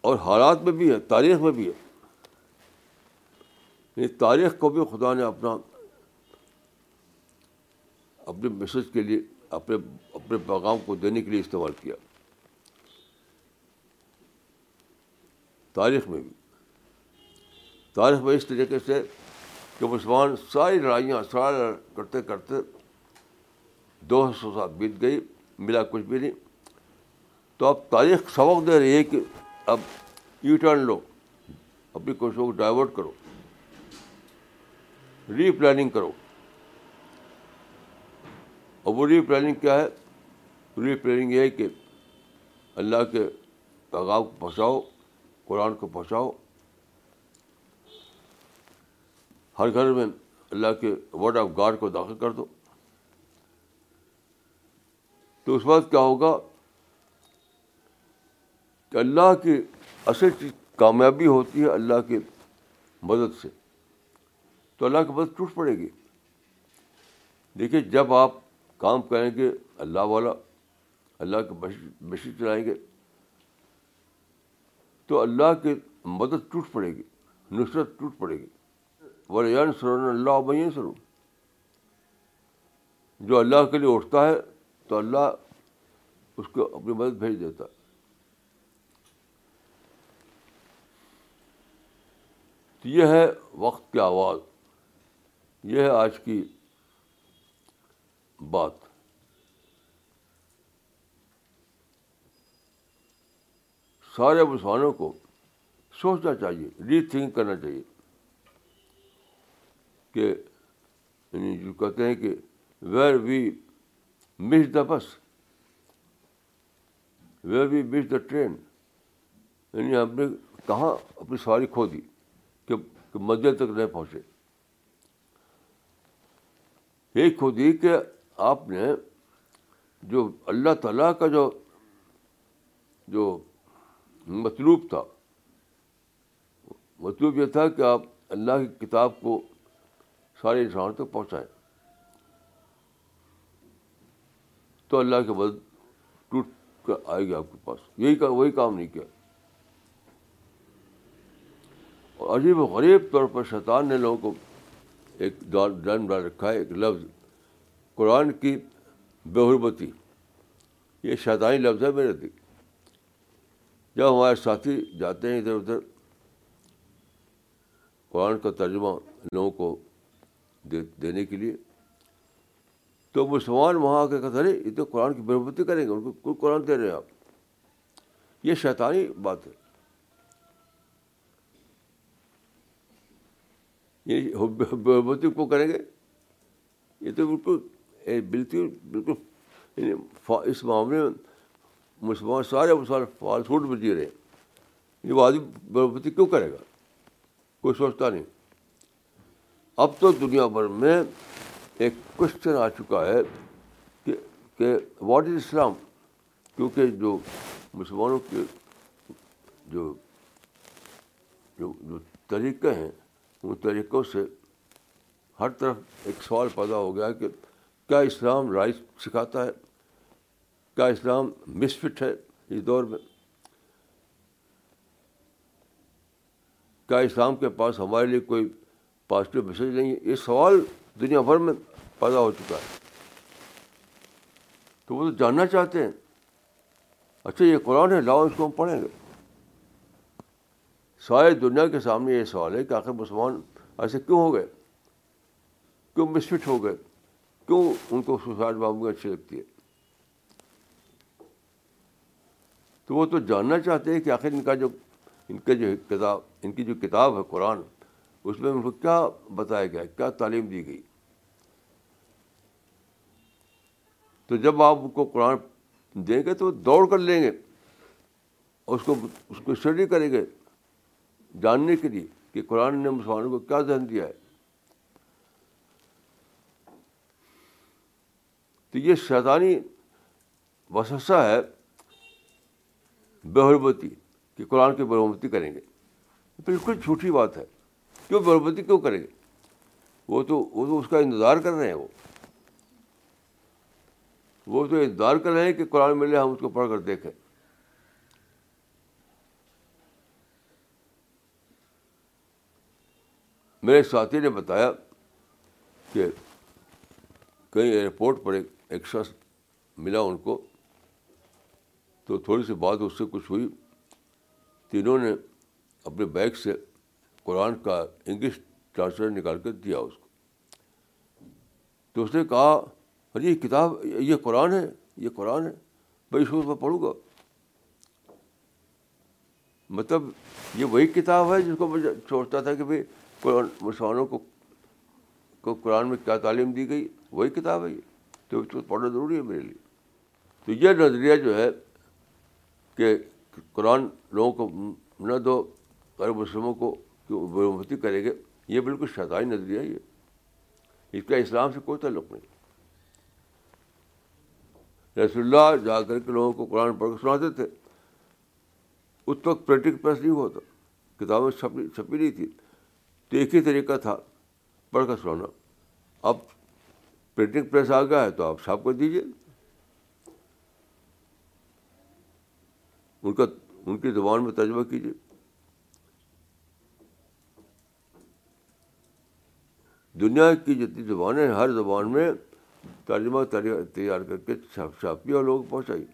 اور حالات میں بھی ہے، تاریخ میں بھی ہے۔ یعنی تاریخ کو بھی خدا نے اپنا، اپنے میسج کے لیے، اپنے اپنے پیغام کو دینے کے لیے استعمال کیا۔ تاریخ میں بھی۔ تاریخ میں اس طریقے سے کہ مسلمان ساری لڑائیاں، سارا کرتے کرتے دو سو سال بیت گئی۔ ملا کچھ بھی نہیں۔ تو اب تاریخ سبق دے رہی ہے کہ اب یو ٹرن لو، اپنی کوششوں کو ڈائیورٹ کرو، ری پلاننگ کرو۔ اور وہ ری پلاننگ کیا ہے؟ ری پلاننگ یہ ہے کہ اللہ کے پیغام کو پہنچاؤ قرآن کو پہنچاؤ ہر گھر میں اللہ کے ورڈ آف گاڈ کو داخل کر دو۔ تو اس وقت کیا ہوگا کہ اللہ کی اصل چیز کامیابی ہوتی ہے اللہ کی مدد سے۔ تو اللہ کی مدد ٹوٹ پڑے گی۔ دیکھیے جب آپ کام کریں گے اللہ والا، اللہ کے بشی چلائیں گے، تو اللہ کی مدد ٹوٹ پڑے گی، نصرت ٹوٹ پڑے گی۔ ولیان سرون اللہ بین سرو جو اللہ کے لیے اٹھتا ہے تو اللہ اس کو اپنی مدد بھیج دیتا۔ تو یہ ہے وقت کی آواز۔ یہ ہے آج کی بات۔ سارے مسلمانوں کو سوچنا چاہیے ری تھنک کرنا چاہیے۔ کہ یعنی جو کہتے ہیں کہ ویر وی مس دا بس ویر وی مس دا ٹرین یعنی ہم نے کہاں اپنی سواری کھو دی کہ منزل تک نہیں پہنچے؟ ایک خود ہی کہ آپ نے جو اللہ تعالیٰ کا جو جو مطلوب تھا، مطلوب یہ تھا کہ آپ اللہ کی کتاب کو سارے انسانوں تک پہنچائیں۔ تو اللہ کے مدد ٹوٹ کر آئے گی آپ کے پاس۔ یہی کا وہی کام نہیں کیا۔ اور عجیب و غریب طور پر شیطان نے لوگوں کو ایک ڈال ڈال رکھا ہے، ایک لفظ قرآن کی بےحربتی یہ شیطانی لفظ ہے میرے دل۔ جب ہمارے ساتھی جاتے ہیں ادھر ادھر، قرآن کا ترجمہ لوگوں کو دینے کے لیے تو مسلمان وہاں آ کے کہتے ہیں یہ تو قرآن کی بربتی کریں گے، ان کو کوئی قرآن دے رہے ہیں آپ۔ یہ شیطانی بات ہے۔ یہ بربتی کو کریں گے؟ یہ تو بالکل بالکل بالکل یعنی اس معاملے میں مسلمان سارے مسلمان فالسوٹ میں جی رہے ہیں۔ یہ وہ آدمی بربتی کیوں کرے گا؟ کوئی سوچتا نہیں۔ اب تو دنیا بھر میں ایک کوشچن آ چکا ہے کہ کہ واٹ از اسلام کیونکہ جو مسلمانوں کے جو جو جو طریقے ہیں، ان طریقوں سے ہر طرف ایک سوال پیدا ہو گیا کہ کیا اسلام رائٹ سکھاتا ہے؟ کیا اسلام مسفٹ ہے اس دور میں؟ کیا اسلام کے پاس ہمارے لیے کوئی پازیٹیو میسیج نہیں ہے؟ یہ سوال دنیا بھر میں پیدا ہو چکا ہے۔ تو وہ تو جاننا چاہتے ہیں۔ اچھا یہ قرآن ہے، لاؤ اس کو ہم پڑھیں گے۔ سارے دنیا کے سامنے یہ سوال ہے کہ آخر مسلمان ایسے کیوں ہو گئے؟ کیوں مسفٹ ہو گئے؟ کیوں ان کو سوسائڈ بابو اچھی لگتی ہے تو وہ تو جاننا چاہتے ہیں کہ آخر ان کا جو، ان کا جو کتاب، ان کی جو کتاب ہے قرآن، اس میں ان کو کیا بتایا گیا کیا تعلیم دی گئی؟ تو جب آپ ان کو قرآن دیں گے تو دوڑ کر لیں گے اور اس کو اس کو اسٹڈی کریں گے جاننے کے لیے کہ قرآن نے مسلمانوں کو کیا ذہن دیا ہے۔ تو یہ شیطانی وسوسہ ہے بےحربتی کہ قرآن کی برحمتی کریں گے۔ بالکل جھوٹی بات ہے۔ کیوں بربتی کیوں کریں گے؟ وہ تو وہ تو اس کا انتظار کر رہے ہیں وہ۔ وہ تو انتظار کر رہے ہیں کہ قرآن ملے ہم اس کو پڑھ کر دیکھیں۔ میرے ساتھی نے بتایا کہ کہیں ایئرپورٹ پر ایک شخص ملا ان کو تو تھوڑی سی بات اس سے کچھ ہوئی۔ تینوں نے اپنے بیگ سے قرآن کا انگلش ٹرانسلیٹ نکال کر دیا اس کو۔ تو اس نے کہا ارے یہ کتاب، یہ قرآن ہے، یہ قرآن ہے، بھائی اس میں پڑھوں گا۔ مطلب یہ وہی کتاب ہے جس کو میں سوچتا تھا کہ بھائی قرآن، مسلمانوں کو کو قرآن میں کیا تعلیم دی گئی، وہی کتاب ہے یہ۔ تو اس کو پڑھنا ضروری ہے میرے لیے۔ تو یہ نظریہ جو ہے کہ قرآن لوگوں کو نہ دو، غیر مسلموں کو برمتی کرے گے، یہ بالکل شیطانی نظریہ ہے اس کا اسلام سے کوئی تعلق نہیں۔ رسول اللہ جا کر کے لوگوں کو قرآن پڑھ کر سناتے تھے۔ اس وقت پرنٹنگ پریس نہیں ہوا تھا، کتابیں چھپی چھپی نہیں تھی تو ایک ہی طریقہ تھا، پڑھ کر سنانا۔ اب پرنٹنگ پریس آ گیا ہے تو آپ چھاپ کر دیجیے ان کا، ان کی زبان میں ترجمہ کیجیے دنیا کی جتنی زبانیں ہر زبان میں ترجمہ تیار کر کے چھاپی اور لوگ پہنچائی۔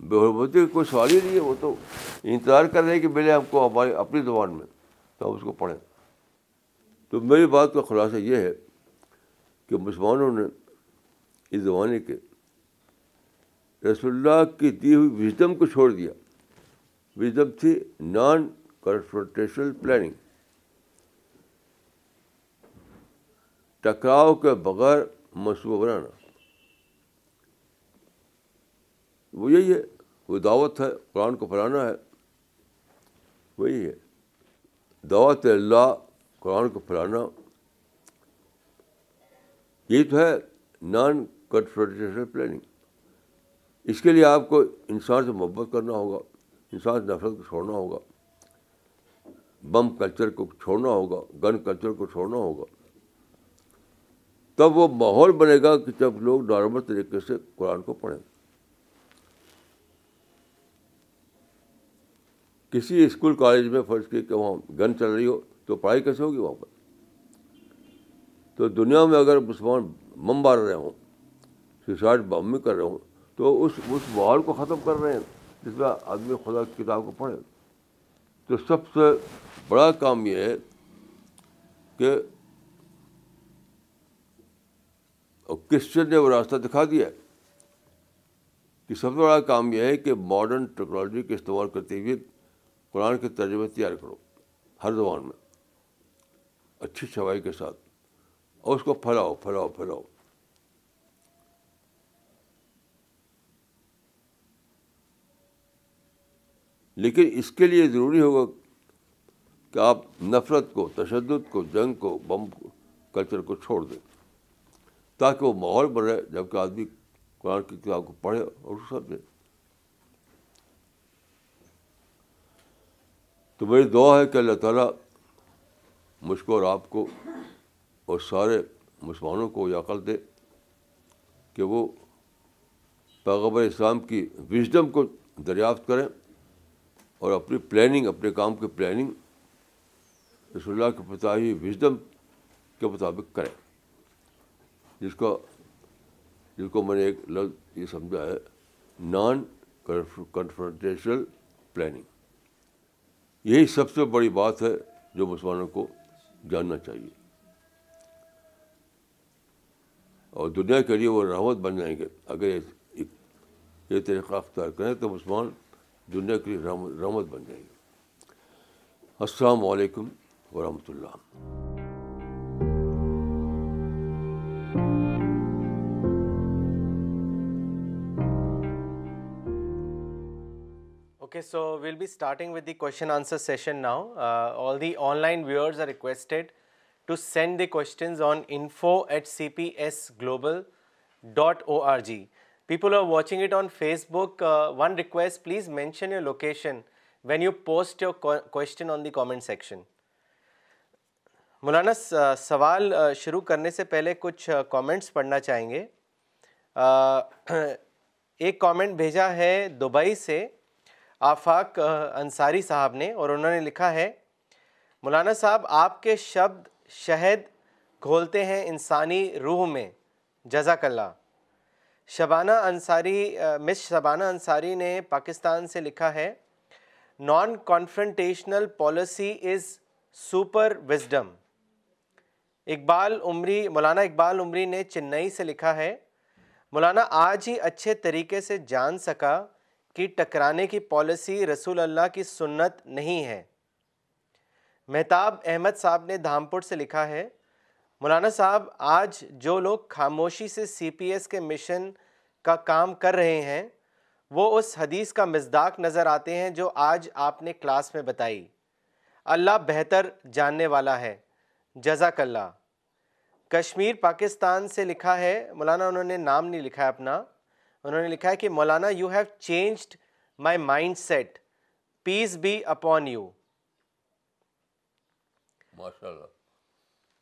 بےحرمتی کوئی سوال ہی نہیں ہے، وہ تو انتظار کر رہے ہیں کہ ملے ہم کو ہماری اپنی زبان میں، تو ہم اس کو پڑھیں۔ تو میری بات کا خلاصہ یہ ہے کہ مسلمانوں نے اس زمانے کے رسول اللہ کی دی ہوئی وزڈم کو چھوڑ دیا۔ وزڈم تھی نان کنفرنٹیشنل پلاننگ ٹکراؤ کے بغیر منصوبہ بنانا وہ یہی ہے، وہ دعوت ہے، قرآن کو پھیلانا ہے۔ وہی ہے۔ دعوت اللہ، قرآن کو پھیلانا۔ یہی تو ہے نان کنفرنٹیشنل پلاننگ۔ اس کے لیے آپ کو انسان سے محبت کرنا ہوگا، انسان سے نفرت کو چھوڑنا ہوگا۔ بم کلچر کو چھوڑنا ہوگا، گن کلچر کو چھوڑنا ہوگا۔ تب وہ ماحول بنے گا کہ جب لوگ نارمل طریقے سے قرآن کو پڑھیں۔ کسی اسکول، کالج میں فرض کی کہ وہاں گن چل رہی ہو تو پڑھائی کیسے ہوگی وہاں پر؟ تو دنیا میں اگر مسلمان بم مار رہے ہوں، سوسائڈ بم کر رہے ہوں، تو اس اس ماحول کو ختم کر رہے ہیں، جس میں آدمی خدا کی کتاب کو پڑھے۔ تو سب سے بڑا کام یہ ہے کہ اور کرسچن نے وہ راستہ دکھا دیا کہ سب سے بڑا کام یہ ہے کہ ماڈرن ٹیکنالوجی کا استعمال کرتے ہوئے قرآن کے ترجمے تیار کرو ہر زبان میں، اچھی چھوائی کے ساتھ، اور اس کو پھیلاؤ پھیلاؤ پھیلاؤ۔ لیکن اس کے لیے ضروری ہوگا کہ آپ نفرت کو، تشدد کو، جنگ کو، بم کلچر کو چھوڑ دیں۔ تاکہ وہ ماحول بنے جبکہ آدمی قرآن کی کتاب کو پڑھے اور سمجھے۔ تو میری دعا ہے کہ اللہ تعالیٰ مجھ کو اور آپ کو اور سارے مسلمانوں کو یہ عقل دے کہ وہ پیغبر اسلام کی وژڈم کو دریافت کریں اور اپنی پلاننگ اپنے کام کی پلاننگ رسول اللہ کی بتائی وژڈم کے مطابق کریں۔ جس کو جس کو میں نے ایک لفظ یہ سمجھا ہے نان کنفرنٹیشنل پلاننگ یہی سب سے بڑی بات ہے جو مسلمانوں کو جاننا چاہیے۔ اور دنیا کے لیے وہ رحمت بن جائیں گے۔ اگر یہ طریقہ اختیار کریں تو مسلمان دنیا کے لیے رحمت بن جائیں گے۔ السلام علیکم ورحمۃ اللہ۔ Okay, so we'll be starting with the question answer session now. Uh, all the online viewers are requested to send the questions on info@cpsglobal.org. People who are watching it on Facebook, uh, one request, please mention your location when you post your question on the comment section. مولانا سوال شروع کرنے سے پہلے کچھ comments پڑھنا چاہیں گے ایک کامنٹ بھیجا ہے دبئی سے آفاق انصاری صاحب نے اور انہوں نے لکھا ہے، مولانا صاحب، آپ کے شبد شہد گھولتے ہیں انسانی روح میں۔ جزاک اللہ شبانہ انصاری مس شبانہ انصاری نے پاکستان سے لکھا ہے، non confrontational policy is super wisdom. Iqbal Umri, Maulana Iqbal عمری نے چنئی سے لکھا ہے، مولانا آج ہی اچھے طریقے سے جان سکا کہ ٹکرانے کی پالیسی رسول اللہ کی سنت نہیں ہے۔ مہتاب احمد صاحب نے دھامپور سے لکھا ہے، مولانا صاحب، آج جو لوگ خاموشی سے سی پی ایس کے مشن کا کام کر رہے ہیں، وہ اس حدیث کا مزداق نظر آتے ہیں جو آج آپ نے کلاس میں بتائی۔ اللہ بہتر جاننے والا ہے۔ جزاک اللہ۔ کشمیر، پاکستان سے لکھا ہے، مولانا انہوں نے نام نہیں لکھا ہے اپنا۔ انہوں نے لکھا ہے کہ Maulana you have changed my mindset peace be upon you.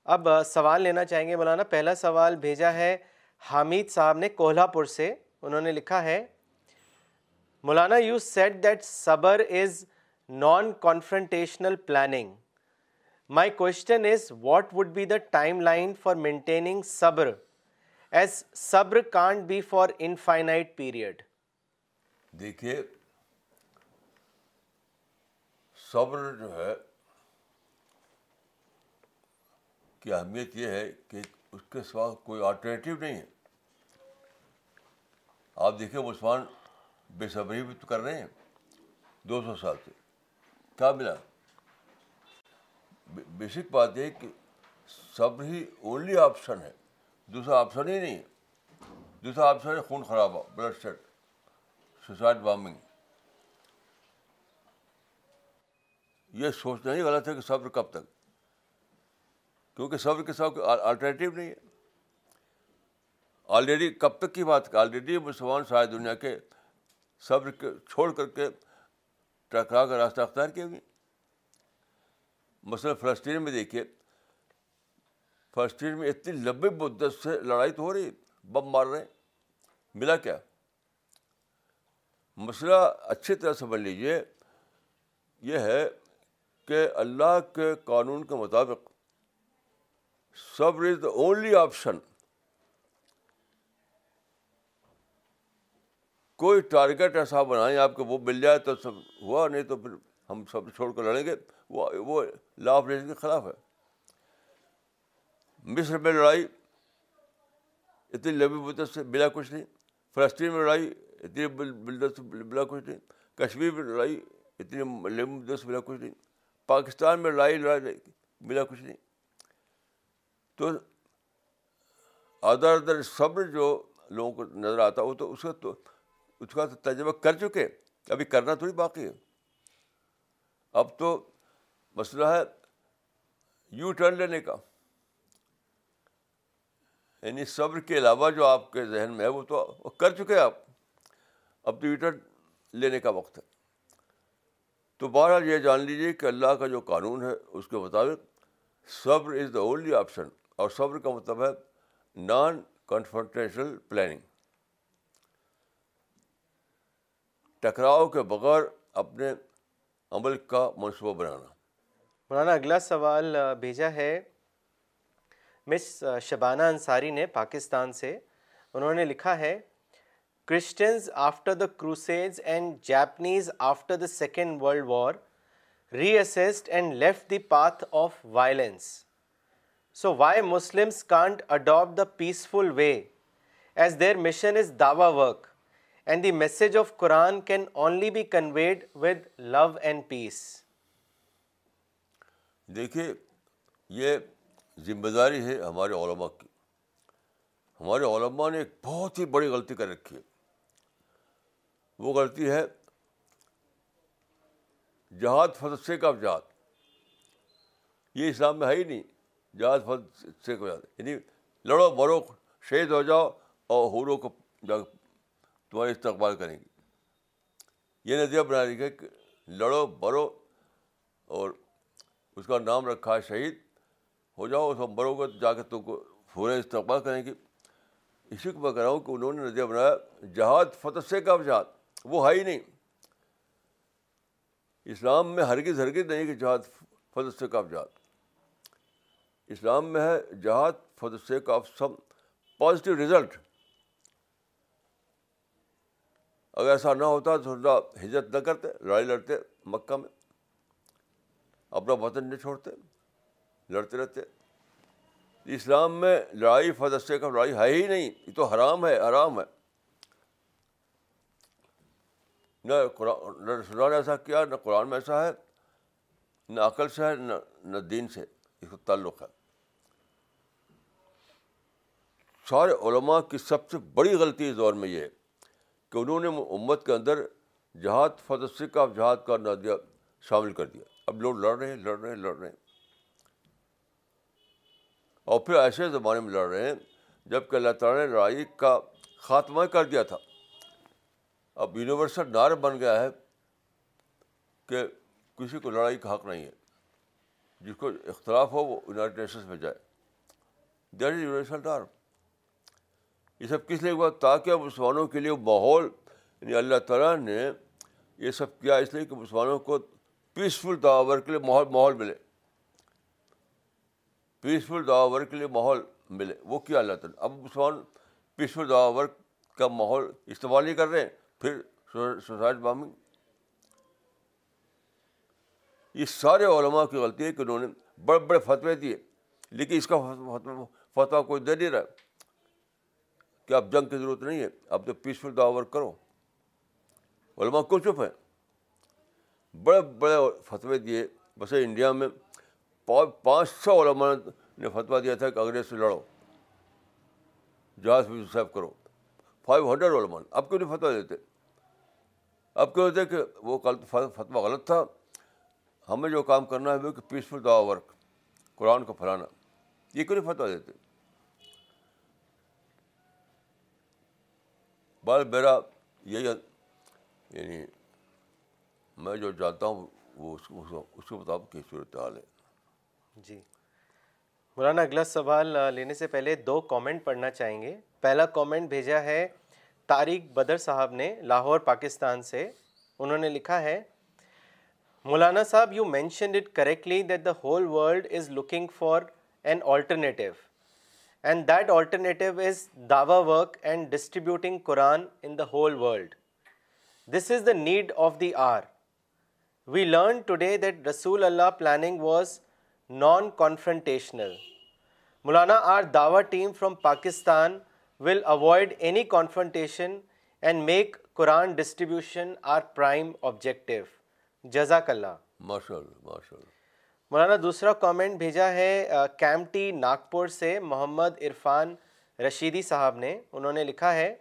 اب سوال لینا چاہیں گے مولانا پہلا سوال بھیجا ہے حامد صاحب نے کوہلا پور سے انہوں نے لکھا ہے مولانا یو سیٹ دیٹ صبر is non confrontational planning my question is what would be the timeline for maintaining صبر؟ ایز صبر can't be for infinite period دیکھیے، صبر جو ہے، کی اہمیت یہ ہے کہ اس کے سوا کوئی آلٹرنیٹیو نہیں ہے۔ آپ دیکھیں مسلمان بے صبری بھی تو کر رہے ہیں، دو سو سال سے۔ کیا ملا؟ بیسک بات یہ کہ صبر ہی اونلی آپشن ہے۔ دوسرا آپشن ہی نہیں۔ دوسرا آپشن ہے خون خراب بلڈ سیٹ سوسائڈ بامنگ یہ سوچنا ہی غلط ہے کہ صبر کب تک۔ کیونکہ صبر کے ساتھ آلٹرنیٹیو نہیں ہے۔ آلریڈی کب تک کی بات آلریڈی مسلمان ساری دنیا کے صبر کے چھوڑ کر کے ٹکرا کا راستہ اختیار کیے ہوئے مثلاً فلسطین میں دیکھیے۔ فلسطین میں اتنی لمبی مدت سے لڑائی تو ہو رہی بم مار رہے ہیں۔ ملا کیا؟ مسئلہ اچھی طرح سمجھ لیجیے یہ ہے کہ اللہ کے قانون کے مطابق صبر از دا اونلی آپشن کوئی ٹارگیٹ ایسا بنائیں، آپ کو وہ مل جائے تو سب ہوا، نہیں تو پھر ہم سب چھوڑ کر لڑیں گے، وہ وہ لا آف کے خلاف ہے۔ مصر میں لڑائی، اتنی لمبی مدت سے ملا کچھ نہیں، فلسطین میں لڑائی، اتنی مدت سے ملا کچھ نہیں، کشمیر میں لڑائی، اتنی لمبی مدت سے ملا کچھ نہیں، پاکستان میں لڑائی لڑائی ملا کچھ نہیں۔ تو ادر ادر صبر جو لوگوں کو نظر آتا، وہ تو اس کا تو، اس کا تو تجربہ کر چکے ابھی کرنا تھوڑی باقی ہے۔ اب تو مسئلہ ہے یو ٹرن لینے کا۔ یعنی صبر کے علاوہ جو آپ کے ذہن میں ہے، وہ تو کر چکے آپ۔ اب تو لینے کا وقت ہے۔ تو بہرحال یہ جان لیجیے کہ اللہ کا جو قانون ہے، اس کے مطابق صبر از دا اونلی آپشن اور صبر کا مطلب ہے نان کنفرنٹیشنل پلاننگ ٹکراؤ کے بغیر اپنے عمل کا منصوبہ بنانا۔ مولانا، اگلا سوال بھیجا ہے۔ مس شبانہ انصاری نے پاکستان سے، انہوں نے لکھا ہے، Christians after the Crusades and Japanese after the second world war reassessed and left the path of violence. So why Muslims can't adopt the peaceful way as their mission is Dawa work and the message of Quran can only be conveyed with love and peace. دیکھیے، یہ ذمہ داری ہے ہمارے علماء کی۔ ہمارے علماء نے ایک بہت ہی بڑی غلطی کر رکھی ہے۔ وہ غلطی ہے، جہاد فض کا جہاد۔ یہ اسلام میں ہے ہی نہیں، جہاد فض سے کا جہاد۔ یعنی لڑو، مرو، شہید ہو جاؤ اور حوروں کو جا تمہارے استقبال کریں گی یہ نظریہ بنا کہ لڑو، مرو اور اس کا نام رکھا ہے شہید۔ ہو جاؤ اس مرو گے تو جا کے تم کو پورے استقبال کریں گے۔ اسی کو میں کہہ رہا ہوں کہ انہوں نے نظریہ بنایا جہاد فتح سے کا جہاد؟ وہ ہے ہی نہیں۔ اسلام میں ہرگز ہرگز نہیں کہ جہاد فتح سے کا جہاد۔ اسلام میں ہے جہاد فتح سے کا سم پازیٹیو رزلٹ اگر ایسا نہ ہوتا تو ہجرت نہ کرتے، لڑائی لڑتے مکہ میں، اپنا وطن نہیں چھوڑتے۔ لڑتے رہتے۔ اسلام میں لڑائی فدسے کا لڑائی ہے ہی نہیں، یہ تو حرام ہے حرام ہے۔ نہ قرآن، نہ رسول نے ایسا کیا، نہ قرآن میں ایسا ہے، نہ عقل سے ہے، نہ نہ دین سے۔ اس کا تعلق ہے۔ سارے علماء کی سب سے بڑی غلطی اس دور میں یہ ہے کہ انہوں نے امت کے اندر جہاد فدسے کا جہاد کا نہ شامل کر دیا۔ اب لوگ لڑ رہے ہیں، لڑ رہے ہیں، لڑ رہے ہیں۔ اور پھر ایسے زمانے میں لڑ رہے ہیں جبکہ اللہ تعالیٰ نے لڑائی کا خاتمہ کر دیا تھا۔ اب یونیورسل نار بن گیا ہے کہ کسی کو لڑائی کا حق نہیں ہے۔ جس کو اختلاف ہو وہ یونائٹیڈ نیشنس میں جائے۔ دیر از یونیورسل نار۔ یہ سب کس لیے ہوا؟ تاکہ مسلمانوں کے لیے ماحول یعنی اللہ تعالیٰ نے یہ سب کیا اس لیے کہ مسلمانوں کو پیسفل دعا کے لیے ماحول ماحول ملے۔ پیسفل دعا ورک کے لیے ماحول ملے۔ وہ کیا اللہ تعالیٰ، اب مسلمان پیسفل دعا ورک کا ماحول استعمال نہیں کر رہے ہیں، پھر سوسائٹ بامنگ یہ سارے علماء کی غلطی ہے کہ انہوں نے بڑے بڑے فتوے دیے، لیکن اس کا فتویٰ کوئی دے نہیں رہا۔ کہ اب جنگ کی ضرورت نہیں ہے؟ اب تو پیسفل دعا ورک کرو۔ علماء کو چپ ہیں؟ بڑے بڑے فتوے دیے۔ بس انڈیا میں پانچ سو علماء نے فتویٰ دیا تھا کہ انگریز سے لڑو۔ جہاز بھی صاحب کرو۔ فائیو ہنڈریڈ علماء۔ اب کیوں نہیں فتویٰ دیتے؟ اب کیوں ہوتے کہ وہ فتویٰ غلط تھا؟ ہمیں جو کام کرنا ہے وہ کہ پیسفل دعا ورک قرآن کو پھیلانا۔ یہ کیوں نہیں فتویٰ دیتے؟ بال میرا یہی یعنی میں جو جانتا ہوں وہ اس اس کے مطابق کی صورت حال ہے۔ جی۔ مولانا، اگلا سوال لینے سے پہلے دو کامنٹ پڑھنا چاہیں گے۔ پہلا کامنٹ بھیجا ہے طارق بدر صاحب نے لاہور، پاکستان سے۔ انہوں نے لکھا ہے، Maulana Sahib you mentioned it correctly that the whole world is looking for an alternative and that alternative is Dawa work and distributing Quran in the whole world this is the need of the hour we learn today that رسول اللہ planning was non confrontational Maulana our Dawa team from Pakistan will avoid any confrontation and make Quran distribution our prime objective جزاک اللہ ماشاء اللہ ماشاء اللہ مولانا دوسرا comment بھیجا ہے کیمٹی ناگپور سے محمد عرفان رشیدی صاحب نے انہوں نے لکھا ہے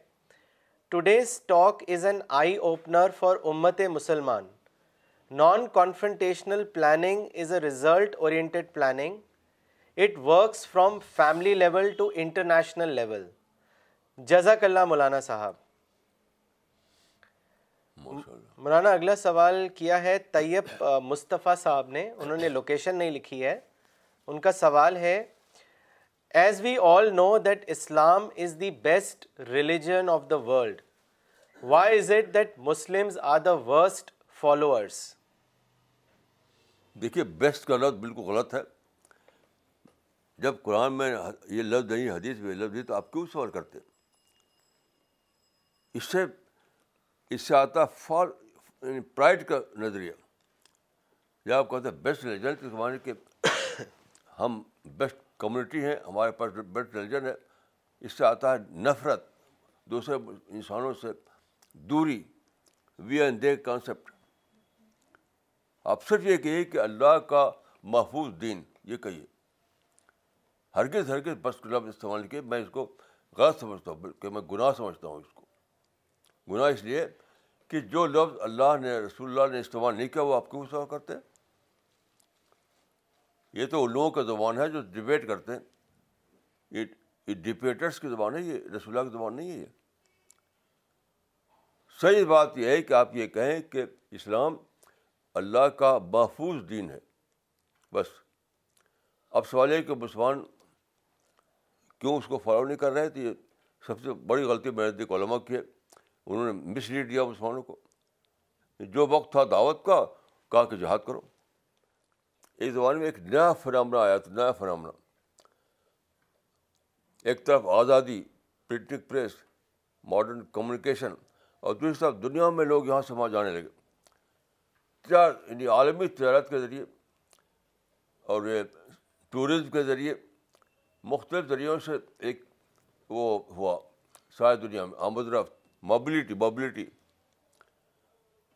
today's talk is an eye opener for امت مسلمان non confrontational planning is a result oriented planning it works from family level to international level جزاک اللہ مولانا صاحب مولانا اگلا سوال کیا ہے طیب مصطفیٰ صاحب نے انہوں نے لوکیشن نہیں لکھی ہے ان کا سوال ہے as we all know that Islam is the best religion of the world why is it that Muslims are the worst followers دیکھیے بیسٹ کا لفظ بالکل غلط ہے۔ جب قرآن میں یہ لفظ نہیں، حدیث میں لفظ نہیں، تو آپ کیوں سوال کرتے؟ اس سے اس سے آتا فال یعنی پرائڈ کا نظریہ۔ جب آپ کہتے ہیں بیسٹ ریلیجن کے زمانے کے ہم بیسٹ کمیونٹی ہیں، ہمارے پاس بیسٹ ریلیجن ہے۔ اس سے آتا ہے نفرت، دوسرے انسانوں سے دوری۔ وی این دے کانسیپٹ آپ صرف یہ کہیے کہ اللہ کا محفوظ دین، یہ کہیے۔ ہرگز ہرگز بس لفظ استعمال کیے، میں اس کو غلط سمجھتا ہوں، کہ میں گناہ سمجھتا ہوں اس کو۔ گناہ اس لیے کہ جو لفظ اللہ نے، رسول اللہ نے استعمال نہیں کیا، وہ آپ کیوں استعمال کرتے ہیں؟ یہ تو ان لوگوں کا زبان ہے جو ڈبیٹ کرتے ہیں۔ یہ ڈبیٹرس کی زبان ہے، یہ رسول اللہ کی زبان نہیں ہے یہ۔ صحیح بات یہ ہے کہ آپ یہ کہیں کہ اسلام اللہ کا محفوظ دین ہے۔ بس۔ اب سوال ہے کہ مسلمان کیوں اس کو فالو نہیں کر رہے تو یہ سب سے بڑی غلطی میں نے علماء کی ہے۔ انہوں نے مس لیڈ دیا مسلمانوں کو۔ جو وقت تھا دعوت کا، کہا کہ جہاد کرو۔ اس زمانے میں ایک نیا فرامنا آیا تھا، نیا فرامنا ایک طرف آزادی، پرنٹنگ پریس ماڈرن کمیونیکیشن اور دوسری طرف دنیا میں لوگ یہاں سما جانے لگے۔ یعنی عالمی تجارت کے ذریعے اور یہ ٹورزم کے ذریعے مختلف ذریعوں سے ایک وہ ہوا۔ ساری دنیا میں آمد رفت موبلٹی موبلٹی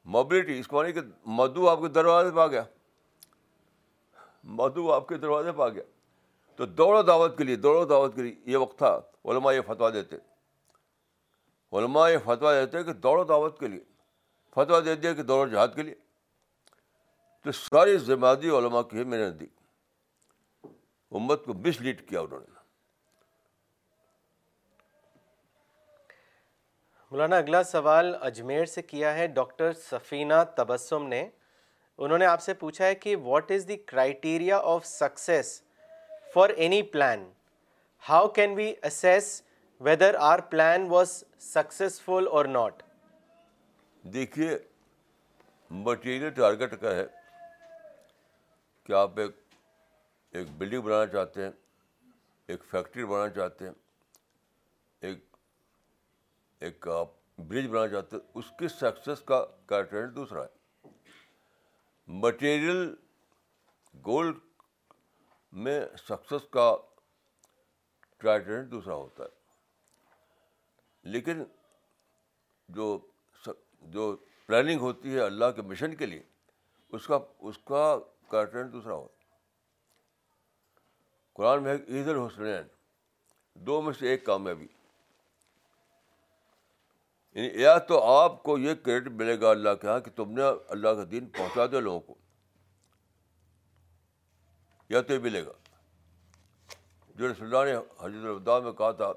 موبلٹی اس کو کہ مدو آپ کے دروازے پہ آ گیا۔ مدو آپ کے دروازے پہ آ گیا۔ تو دوڑو دعوت کے لیے، دوڑو دعوت کے لیے یہ وقت تھا، علماء یہ فتویٰ دیتے۔ علماء یہ فتویٰ دیتے کہ دوڑو دعوت کے لیے۔ فتویٰ دے دیا کہ دوڑو جہاد کے لیے۔ تو ساری ذمہ داری علماء کی ہے میں نے دی۔ امت کو مس لیڈ کیا انہوں نے۔ مولانا اگلا سوال اجمیر سے کیا ہے۔ ڈاکٹر سفینہ تبسم نے۔ انہوں نے آپ سے پوچھا ہے کہ what is the criteria of success for any plan how can we assess whether our plan was successful or not دیکھیے مٹیریل ٹارگیٹ کا ہے۔ کہ آپ ایک ایک بلڈنگ بنانا چاہتے ہیں، ایک فیکٹری بنانا چاہتے ہیں، ایک ایک آپ برج بنانا چاہتے ہیں، اس کی سکسیز کا کرائٹیریا دوسرا ہے۔ مٹیریل گولڈ میں سکسیز کا کرائٹیریا دوسرا ہوتا ہے۔ لیکن جو جو پلاننگ ہوتی ہے اللہ کے مشن کے لیے، اس کا اس کا کرائٹیریا دوسرا ہوتا قرآن میں عید الحسنین، دو میں سے ایک کامیابی۔ یعنی یا تو آپ کو یہ کریڈٹ ملے گا اللہ کے یہاں کہ تم نے اللہ کا دین پہنچا دیا لوگوں کو، یا تو یہ ملے گا۔ جو رسول اللہ نے حضرت الدا میں کہا تھا،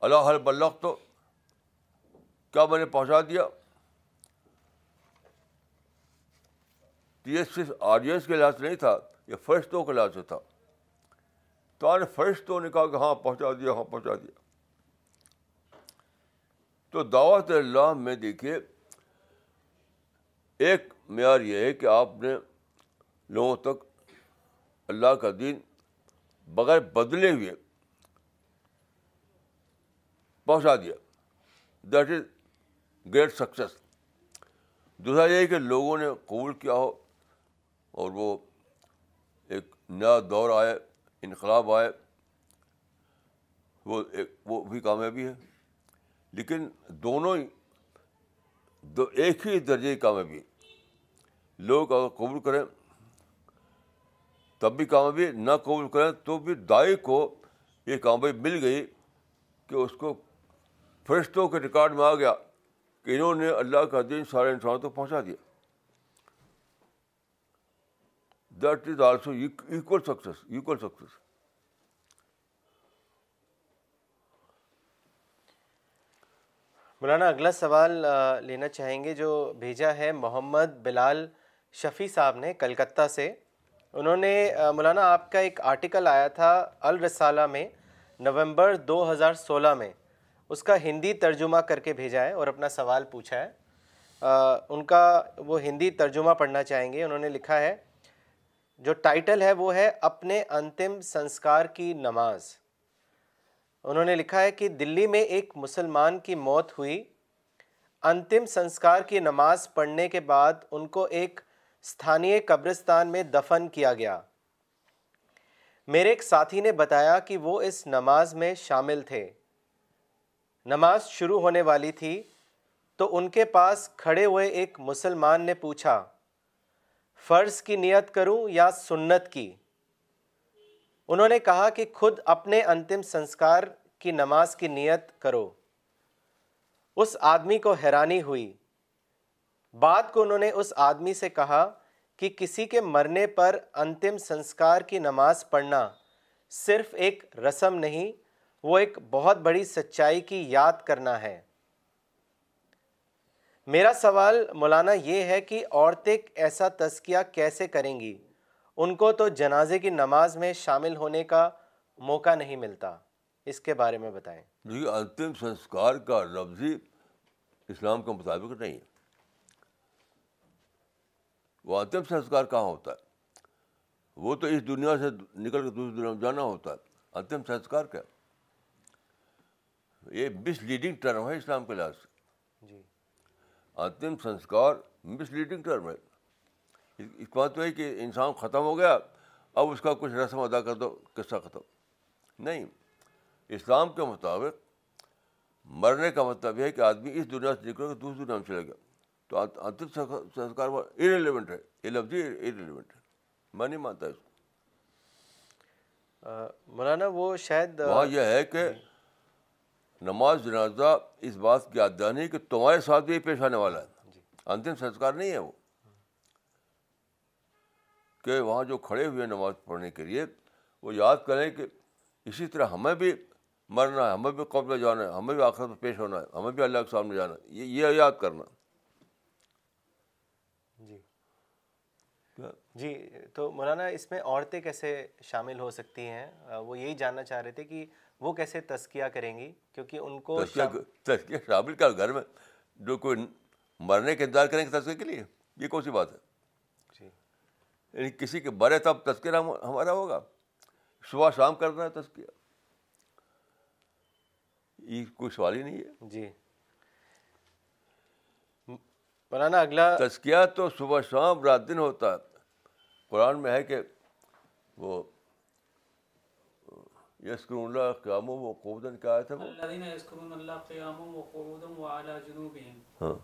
اللہ حل بلغ تو کیا میں نے پہنچا دیا؟ یہ صرف آڈینس کے لحاظ سے نہیں تھا، یہ فرشتوں کے لحاظ سے تھا۔ تو آج فرشتوں نے کہا کہ ہاں پہنچا دیا ہاں پہنچا دیا۔ تو دعوت اللہ میں دیکھیے، ایک معیار یہ ہے کہ آپ نے لوگوں تک اللہ کا دین بغیر بدلے ہوئے پہنچا دیا۔ دیٹ از گریٹ سکسیس دوسرا یہ کہ لوگوں نے قبول کیا ہو۔ اور وہ ایک نیا دور آئے، انقلاب آئے، وہ ایک، وہ بھی کامیابی ہے۔ لیکن دونوں ہی، دو ایک ہی درجے کی کامیابی۔ لوگ اگر قبول کریں، تب بھی کامیابی، نہ قبول کریں تو بھی دائی کو یہ کامیابی مل گئی کہ اس کو فرشتوں کے ریکارڈ میں آ گیا کہ انہوں نے اللہ کا دین سارے انسانوں تک پہنچا دیا۔ That is also equal success equal success Maulana, اگلا سوال لینا چاہیں گے جو بھیجا ہے محمد بلال شفیع صاحب نے کلکتہ سے۔ انہوں نے مولانا، آپ کا ایک آرٹیکل آیا تھا الرسالہ میں نومبر دو ہزار سولہ میں۔ اس کا ہندی ترجمہ کر کے بھیجا ہے اور اپنا سوال پوچھا ہے۔ ان کا وہ ہندی ترجمہ پڑھنا چاہیں گے، انہوں نے لکھا ہے۔ جو ٹائٹل ہے وہ ہے اپنے انتم سنسکار کی نماز۔ انہوں نے لکھا ہے کہ دلی میں ایک مسلمان کی موت ہوئی۔ انتم سنسکار کی نماز پڑھنے کے بعد ان کو ایک استھانی قبرستان میں دفن کیا گیا۔ میرے ایک ساتھی نے بتایا کہ وہ اس نماز میں شامل تھے۔ نماز شروع ہونے والی تھی تو ان کے پاس کھڑے ہوئے ایک مسلمان نے پوچھا فرض کی نیت کروں یا سنت کی؟ انہوں نے کہا کہ خود اپنے انتم سنسکار کی نماز کی نیت کرو۔ اس آدمی کو حیرانی ہوئی۔ بات کو انہوں نے اس آدمی سے کہا کہ کسی کے مرنے پر انتم سنسکار کی نماز پڑھنا صرف ایک رسم نہیں، وہ ایک بہت بڑی سچائی کی یاد کرنا ہے۔ میرا سوال مولانا یہ ہے کہ عورتیں ایسا تزکیہ کیسے کریں گی؟ ان کو تو جنازے کی نماز میں شامل ہونے کا موقع نہیں ملتا۔ اس کے بارے میں بتائیں۔ جی انتم سنسکار کا لفظی اسلام کے مطابق نہیں ہے وہ انتم سنسکار کہاں ہوتا ہے؟ وہ تو اس دنیا سے نکل کے دوسری دنیا میں جانا ہوتا ہے۔ انتم سنسکار کیا؟ یہ مس لیڈنگ ٹرم ہے اسلام کے لحاظ سے۔ انتم سنسکار مس لیڈنگ ٹرم ہے۔ اس بات تو ہے کہ انسان ختم ہو گیا اب اس کا کچھ رسم ادا کر دو قصہ ختم۔ نہیں اسلام کے مطابق مرنے کا مطلب یہ ہے کہ آدمی اس دنیا سے نکل کے دوسری دنیا میں چلے گیا۔ تو انتم سنسکار ارریلیونٹ ہے یہ لفظ ارریلیونٹ ہے۔ میں نہیں مانتا اس کو۔ مولانا وہ شاید وہاں یہ ہے کہ نماز جنازہ اس بات کی یاد دہانی کہ تمہارے ساتھ بھی پیش آنے والا ہے۔ جی۔ انتم سنسکار نہیں ہے وہ۔ کہ وہاں جو کھڑے ہوئے نماز پڑھنے کے لیے وہ یاد کریں کہ اسی طرح ہمیں بھی مرنا ہے ہمیں بھی قبل جانا ہے ہمیں بھی آخرت میں پیش ہونا ہے ہمیں بھی اللہ کے سامنے جانا ہے۔ یہ یاد کرنا۔ جی۔ جی تو مولانا اس میں عورتیں کیسے شامل ہو سکتی ہیں؟ وہ یہی جاننا چاہ رہے تھے کہ وہ کیسے تسکیہ کریں گی؟ کیونکہ ان کو تسکیہ شامل کر گھر میں جو کوئی مرنے کے انتظار کریں گے تسکیہ کے لیے؟ یہ کون سی بات ہے؟ جی۔ یعنی کسی کے مرے تب تذکرہ ہمارا ہوگا۔ صبح شام کرنا ہے تذکیہ یہ کوئی سوال ہی نہیں ہے۔ جی۔ مولانا اگلا تذکیہ تو صبح شام رات دن ہوتا ہے۔ قرآن میں ہے کہ وہ یسکر اللہ قیام و قودن کیا آیا تھا وہ۔ ہاں۔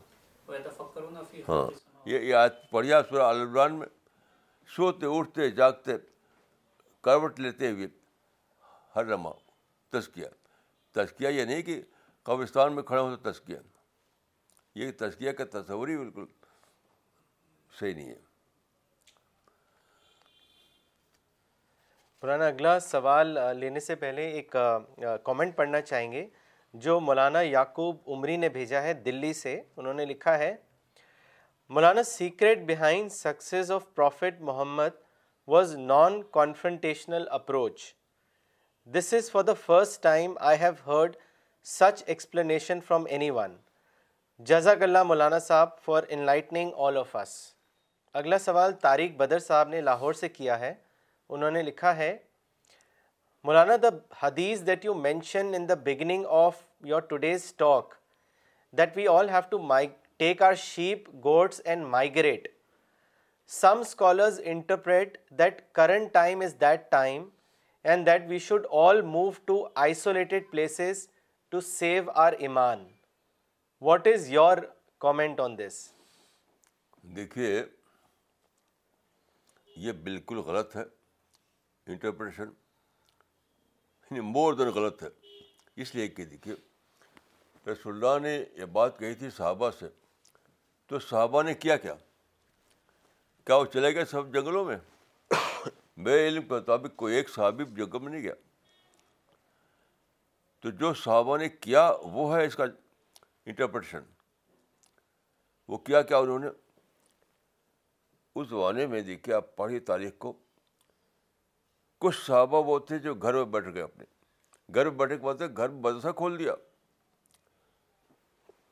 ہاں۔ یہ آیت پڑھیا سورہ عالمران میں۔ سوتے اٹھتے جاگتے کروٹ لیتے ہوئے ہر لمحہ تزکیہ۔ تزکیہ یہ نہیں کہ قبرستان میں کھڑے ہو تو تزکیہ۔ یہ تزکیہ کا تصور ہی بالکل صحیح نہیں ہے۔ پرانا اگلا سوال لینے سے پہلے ایک کامنٹ پڑھنا چاہیں گے، جو مولانا یعقوب عمری نے بھیجا ہے دلی سے، انہوں نے لکھا ہے، Maulana secret behind success of prophet Muhammad was non confrontational approach this is for the first time I have heard such explanation from any one جزاک اللہ Maulana Sahib for enlightening all of us اگلا سوال، طارق بدر صاحب نے لاہور سے کیا ہے۔ انہوں نے لکھا ہے، مولانا دا حدیث that you mention in the beginning of your today's talk that we all have to my take our sheep goats and migrate some scholars interpret that current time is that time and that we should all move to isolated places to save our ایمان what is your comment on this دیکھیے، یہ بالکل غلط ہے۔ Interpretation مور دین غلط ہے۔ اس لیے کہ دیکھیے، رسول اللہ نے یہ بات کہی تھی صحابہ سے۔ تو صحابہ نے کیا کیا؟ کیا وہ چلے گئے سب جنگلوں میں؟ میرے علم کے مطابق کوئی ایک صحابی جنگل میں نہیں گیا۔ تو جو صحابہ نے کیا، وہ ہے اس کا انٹرپریٹیشن وہ کیا کیا انہوں نے؟ اس زمانے میں دیکھیے، آپ پڑھی تاریخ کو۔ کچھ صحابہ وہ تھے جو گھر میں بیٹھ گئے اپنے۔ گھر میں بیٹھے کے بعد گھر میں مدرسہ کھول دیا۔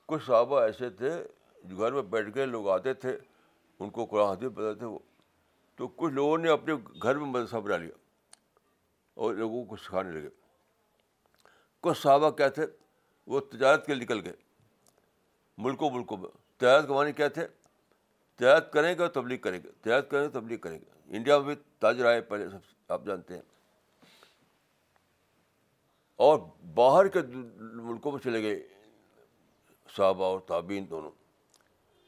کچھ صحابہ ایسے تھے جو گھر میں بیٹھ گئے، لوگ آتے تھے، ان کو قرآن حدیث بتاتے تھے وہ۔ تو کچھ لوگوں نے اپنے گھر میں مدرسہ بنا لیا اور لوگوں کو سکھانے لگے۔ کچھ صحابہ کیا تھے، وہ تجارت کے نکل گئے۔ ملکوں ملکوں میں۔ تجارت کمانے کیا تھے؟ تجارت کریں گے اور تبلیغ کریں گے۔ تجارت کریں گے تبلیغ کریں گے۔ انڈیا میں بھی تاجر آئے پہلے سب سے۔ آپ جانتے ہیں۔ اور باہر کے ملکوں میں چلے گئے صحابہ اور تعبین دونوں۔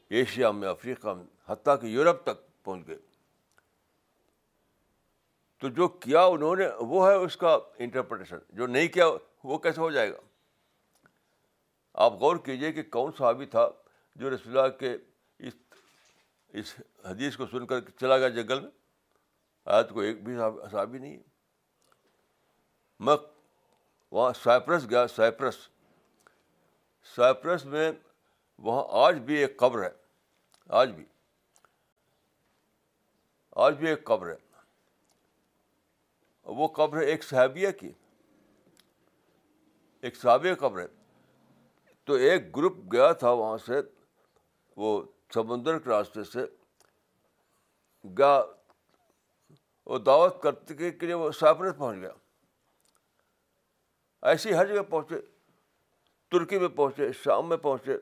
ایشیا میں، افریقہ میں، حتیٰ کہ یورپ تک پہنچ گئے۔ تو جو کیا انہوں نے، وہ ہے اس کا انٹرپریٹیشن جو نہیں کیا، وہ کیسے ہو جائے گا؟ آپ غور کیجیے کہ کون صحابی تھا جو رسول اللہ کے اس اس حدیث کو سن کر چلا گیا جنگل میں؟ آج کو ایک بھی صحابی نہیں۔ ہے میں وہاں سائپرس گیا، سائپرس۔ سائپرس میں وہاں آج بھی ایک قبر ہے۔ آج بھی۔ آج بھی ایک قبر ہے۔ وہ قبر ہے ایک صحابیہ کی۔ ایک صحابیہ قبر ہے۔ تو ایک گروپ گیا تھا وہاں سے، وہ سمندر کے راستے سے۔ گیا وہ دعوت کرتے کے لیے وہ سائپرس پہنچ گیا۔ ایسی ہر جگہ پہنچے، ترکی میں پہنچے، شام میں پہنچے،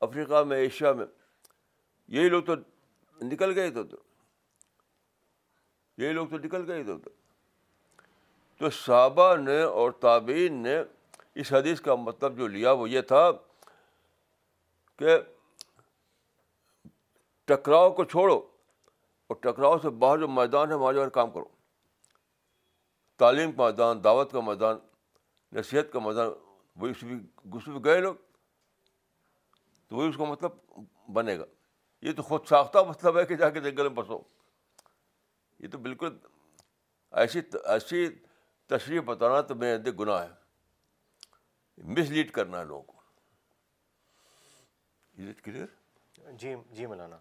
افریقہ میں، ایشیا میں۔ یہی لوگ تو نکل گئے ادھر یہی لوگ تو نکل گئے ادھر تو صحابہ نے اور تابعین نے اس حدیث کا مطلب جو لیا وہ یہ تھا کہ ٹکراؤ کو چھوڑو۔ اور ٹکراؤ سے باہر جو میدان ہے وہاں جا کر کام کرو۔ تعلیم کا میدان، دعوت کا میدان، نصیحت کا میدان وہی اس بھی گھس بھی گئے لوگ تو وہی اس کا مطلب بنے گا۔ یہ تو خود ساختہ مطلب ہے کہ جا کے جنگل میں بسو یہ تو بالکل ایسی ایسی تشریح بتانا تو میرے اندر گناہ ہے۔ مس لیڈ کرنا ہے لوگوں کو۔ کلیئر؟ جی جی مولانا۔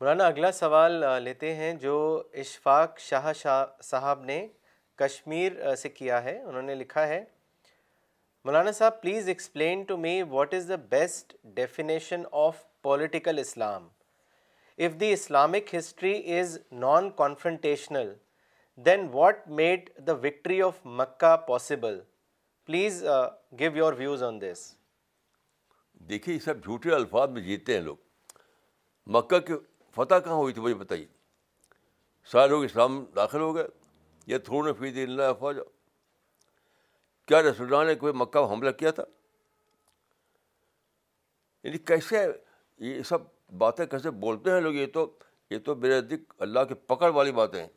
مولانا، اگلا سوال لیتے ہیں جو اشفاق شاہ شاہ صاحب نے کشمیر سے کیا ہے، انہوں نے لکھا ہے۔ Maulana Sahib please explain to me what is the best definition of political Islam if the Islamic history is non confrontational then what made the victory of Mecca possible please give your views on this دیکھیے سب جھوٹے الفاظ میں جیتے ہیں لوگ۔ مکہ کی فتح کہاں ہوئی تھی مجھے بتائیے سارے لوگ اسلام داخل ہو گئے۔ یہ تھوڑے فیض اللہ افواج کیا رسول اللہ نے کوئی مکہ حملہ کیا تھا؟ یعنی کیسے یہ سب باتیں کیسے بولتے ہیں لوگ؟ یہ تو یہ تو میرے نزدیک اللہ کی پکڑ والی باتیں ہیں۔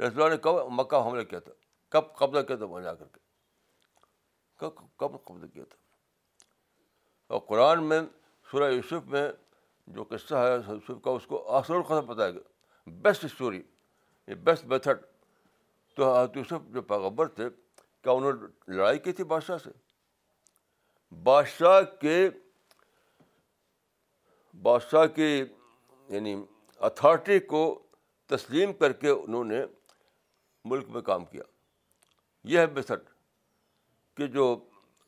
رسول اللہ نے کب مکہ حملہ کیا تھا؟ کب قبضہ کیا تھا وہاں جا کر کے؟ کب کب قبضہ کیا تھا؟ اور قرآن میں، سورہ یوسف میں جو قصہ ہے یوسف کا اس کو آسر القصب بتایا گیا بیسٹ اسٹوری بیسٹ میتھڈ تو حضرت یوسف جو پیغبر تھے، کیا انہوں نے لڑائی کی تھی بادشاہ سے؟ بادشاہ کے، بادشاہ کی یعنی اتھارٹی کو تسلیم کر کے انہوں نے ملک میں کام کیا۔ یہ ہے میتھڈ کہ جو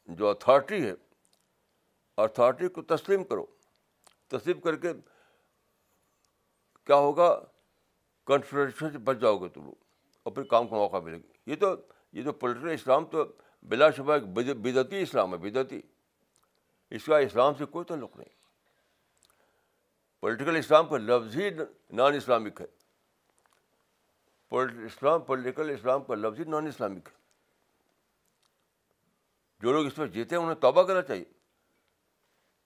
جو اتھارٹی ہے اتھارٹی کو تسلیم کرو۔ تسلیم کر کے کیا ہوگا؟ کنفیڈریشن سے بچ جاؤ گے تم لوگ اور پھر کام کا موقع ملے گا۔ یہ تو یہ تو پولیٹیکل اسلام تو بلا شبہ ایک بدعتی اسلام ہے، بدعتی۔ اس کا اسلام سے کوئی تعلق نہیں۔ پولیٹیکل اسلام کا لفظ ہی نان اسلامک ہے۔ اسلام پولیٹیکل اسلام کا لفظ ہی نان اسلامک ہے۔ جو لوگ اس میں جیتے ہیں، انہیں توبہ کرنا چاہیے۔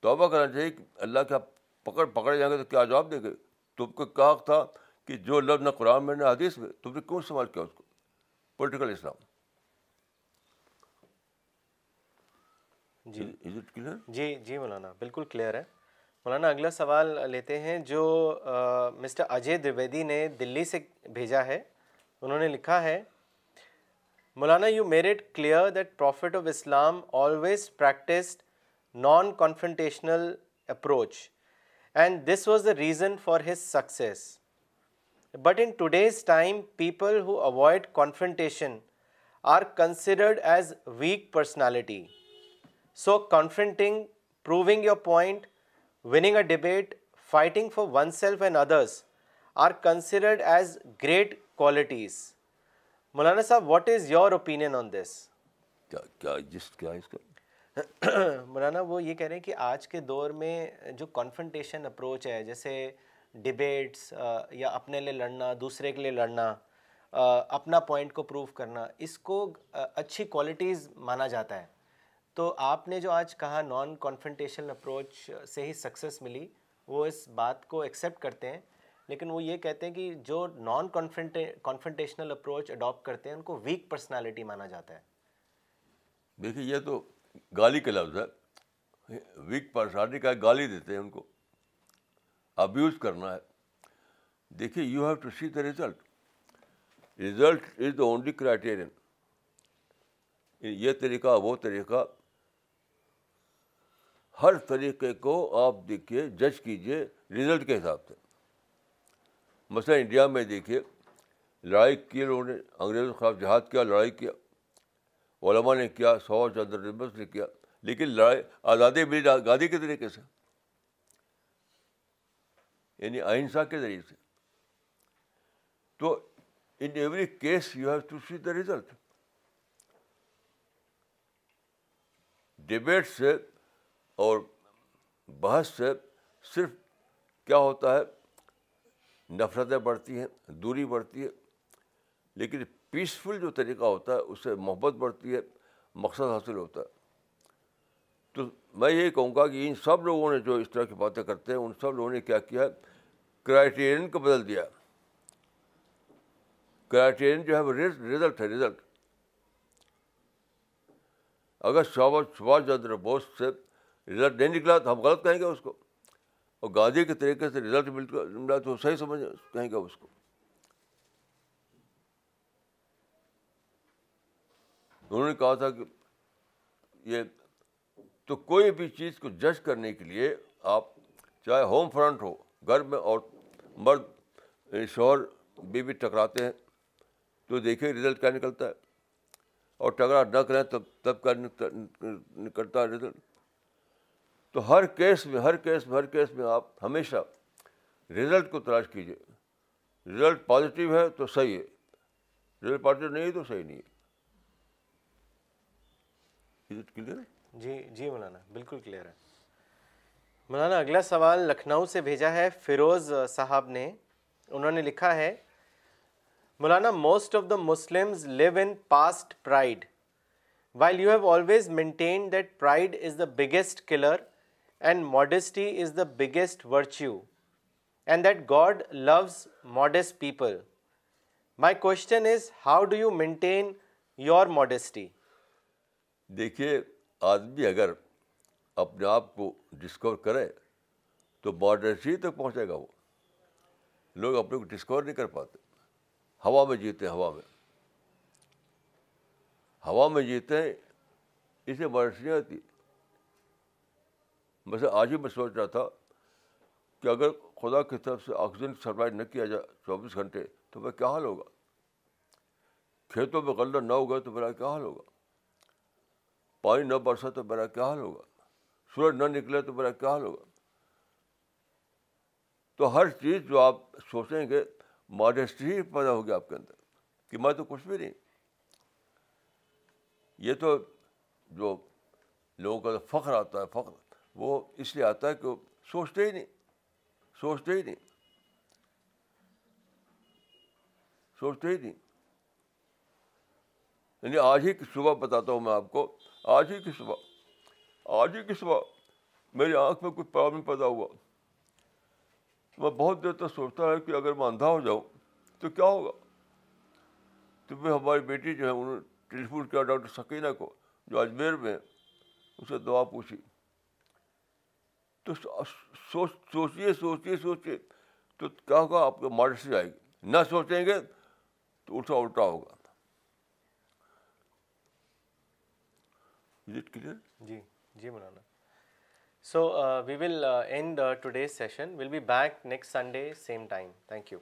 توبہ کرنا چاہیے کہ اللہ کا پکڑ پکڑے جائیں گے تو کیا جواب دیں گے؟ تم کو کہا تھا کہ جو لفظ نہ قرآن میں نہ حدیث میں تم نے کیوں استعمال کیا اس کو؟ پولیٹیکل اسلام جی۔ جی جی مولانا بالکل کلیئر ہے۔ مولانا اگلا سوال لیتے ہیں جو مسٹر اجے دویدی نے دلی سے بھیجا ہے۔ انہوں نے لکھا ہے Maulana you made it clear that prophet of Islam always practised non confrontational approach and this was the reason for his success but in today's time people who avoid confrontation are considered as weak personality so confronting proving your point winning a debate fighting for one self and others are considered as great qualities Maulana sahab what is your opinion on this Maulana, وہ یہ کہہ رہے ہیں کہ آج کے دور میں جو کانفنٹیشن اپروچ ہے، جیسے ڈبیٹس یا اپنے لیے لڑنا، دوسرے کے لیے لڑنا اپنا پوائنٹ کو پروو کرنا، اس کو اچھی کوالٹیز مانا جاتا ہے۔ تو آپ نے جو آج کہا نان کانفنٹیشن اپروچ سے ہی سکسیس ملی، وہ اس بات کو ایکسیپٹ کرتے ہیں۔ لیکن وہ یہ کہتے ہیں کہ جو نان کانفنٹیشنل اپروچ اڈاپٹ کرتے ہیں، ان کو ویک پرسنالٹی مانا جاتا ہے۔ دیکھیے، یہ تو گالی کا لفظ ہے۔ ویک پرسنالٹی کا گالی دیتے ہیں ان کو۔ ابیوز کرنا ہے۔ دیکھیے you have to see the result result is the only criterion یہ طریقہ، وہ طریقہ۔ ہر طریقے کو آپ دیکھیے جج کیجیے رزلٹ کے حساب سے۔ مثلاً انڈیا میں دیکھیے، لڑائی کی لوگوں نے، انگریزوں کے خلاف جہاد کیا، لڑائی کیا۔ علماء نے کیا، سو چندر نبس نے کیا، لیکن لڑائی، آزادی ملی گادی کے طریقے سے۔ یعنی اہنسا کے ذریعے سے۔ تو in every case you have to see the result debate سے اور بحث سے صرف کیا ہوتا ہے، نفرتیں بڑھتی ہیں، دوری بڑھتی ہے، لیکن پیسفل جو طریقہ ہوتا ہے، اس سے محبت بڑھتی ہے، مقصد حاصل ہوتا ہے۔ تو میں یہی کہوں گا کہ ان سب لوگوں نے جو اس طرح کی باتیں کرتے ہیں، ان سب لوگوں نے کیا کیا؟ کرائٹیرین کو بدل دیا۔ کرائٹیرین جو ہے، وہ رزلٹ ہے رزلٹ اگر سبھاش چندر بوس سے رزلٹ نہیں نکلا تو ہم غلط کہیں گے اس کو۔ اور گاندھی کے طریقے سے رزلٹ ملا تو صحیح سمجھ، کہیں گے اس کو۔ انہوں نے کہا تھا کہ یہ تو کوئی بھی چیز کو جج کرنے کے لیے آپ چاہے ہوم فرنٹ ہو، گھر میں اور مرد یعنی شوہر، بیوی ٹکراتے ہیں تو دیکھیں رزلٹ کیا نکلتا ہے۔ اور ٹکرا نہ کریں تب تب کا نکلتا ہے رزلٹ۔ تو ہر کیس میں، ہر کیس میں، ہر کیس میں آپ ہمیشہ رزلٹ کو تلاش کیجیے رزلٹ پازیٹیو ہے تو صحیح ہے۔ رزلٹ پازیٹیو نہیں ہے تو صحیح نہیں ہے۔ کلیئر جی جی مولانا، بالکل کلیئر ہے۔ مولانا، اگلا سوال لکھنؤ سے بھیجا ہے فیروز صاحب نے۔ انہوں نے لکھا ہے، Maulana most of the Muslims live in past pride while you have always maintain that pride is the biggest killer and modesty is the biggest virtue and that God loves modest people my question is how do you maintain your modesty دیکھیے، آدمی اگر اپنے آپ کو discover کرے تو modesty تک پہنچے گا وہ۔ لوگ اپنے کو ڈسکور نہیں کر پاتے۔ ہوا میں جیتے ہیں، ہوا میں۔ ہوا میں جیتے ہیں اسے بارش نہیں آتی۔ ویسے آج ہی میں سوچ رہا تھا کہ اگر خدا کی طرف سے آکسیجن سپلائی نہ کیا جائے چوبیس گھنٹے، تو میرا کیا حال ہوگا؟ کھیتوں میں غلہ نہ ہوگا تو میرا کیا حال ہوگا؟ پانی نہ برسا تو میرا کیا حال ہوگا؟ سورج نہ نکلے تو میرا کیا حال ہوگا؟ تو ہر چیز جو آپ سوچیں گے ماڈیسٹی ہی پیدا ہوگی آپ کے اندر کہ میں تو کچھ بھی نہیں۔ یہ تو جو لوگوں کا فخر آتا ہے، فخر، وہ اس لیے آتا ہے کہ وہ سوچتے ہی نہیں، سوچتے ہی نہیں۔ سوچتے ہی نہیں۔ یعنی آج ہی کی صبح بتاتا ہوں میں آپ کو، آج ہی کی صبح، آج ہی کی صبح میری آنکھ میں کوئی پرابلم پیدا ہوا۔ میں بہت دیر تک سوچتا ہے کہ اگر میں اندھا ہو جاؤں تو کیا ہوگا؟ تو پھر ہماری بیٹی جو ہے، انہوں نے ٹیلیفون کیا ڈاکٹر سکینہ کو، جو اجمیر میں اسے دعا پوچھی۔ تو سوچ سوچیے سوچیے سوچیے تو کیا ہوگا؟ آپ کو ماڈسٹی آئے گی۔ نہ سوچیں گے تو الٹا الٹا ہوگا۔ Clear ji ji Maulana so we will and today's session will be back next Sunday same time thank you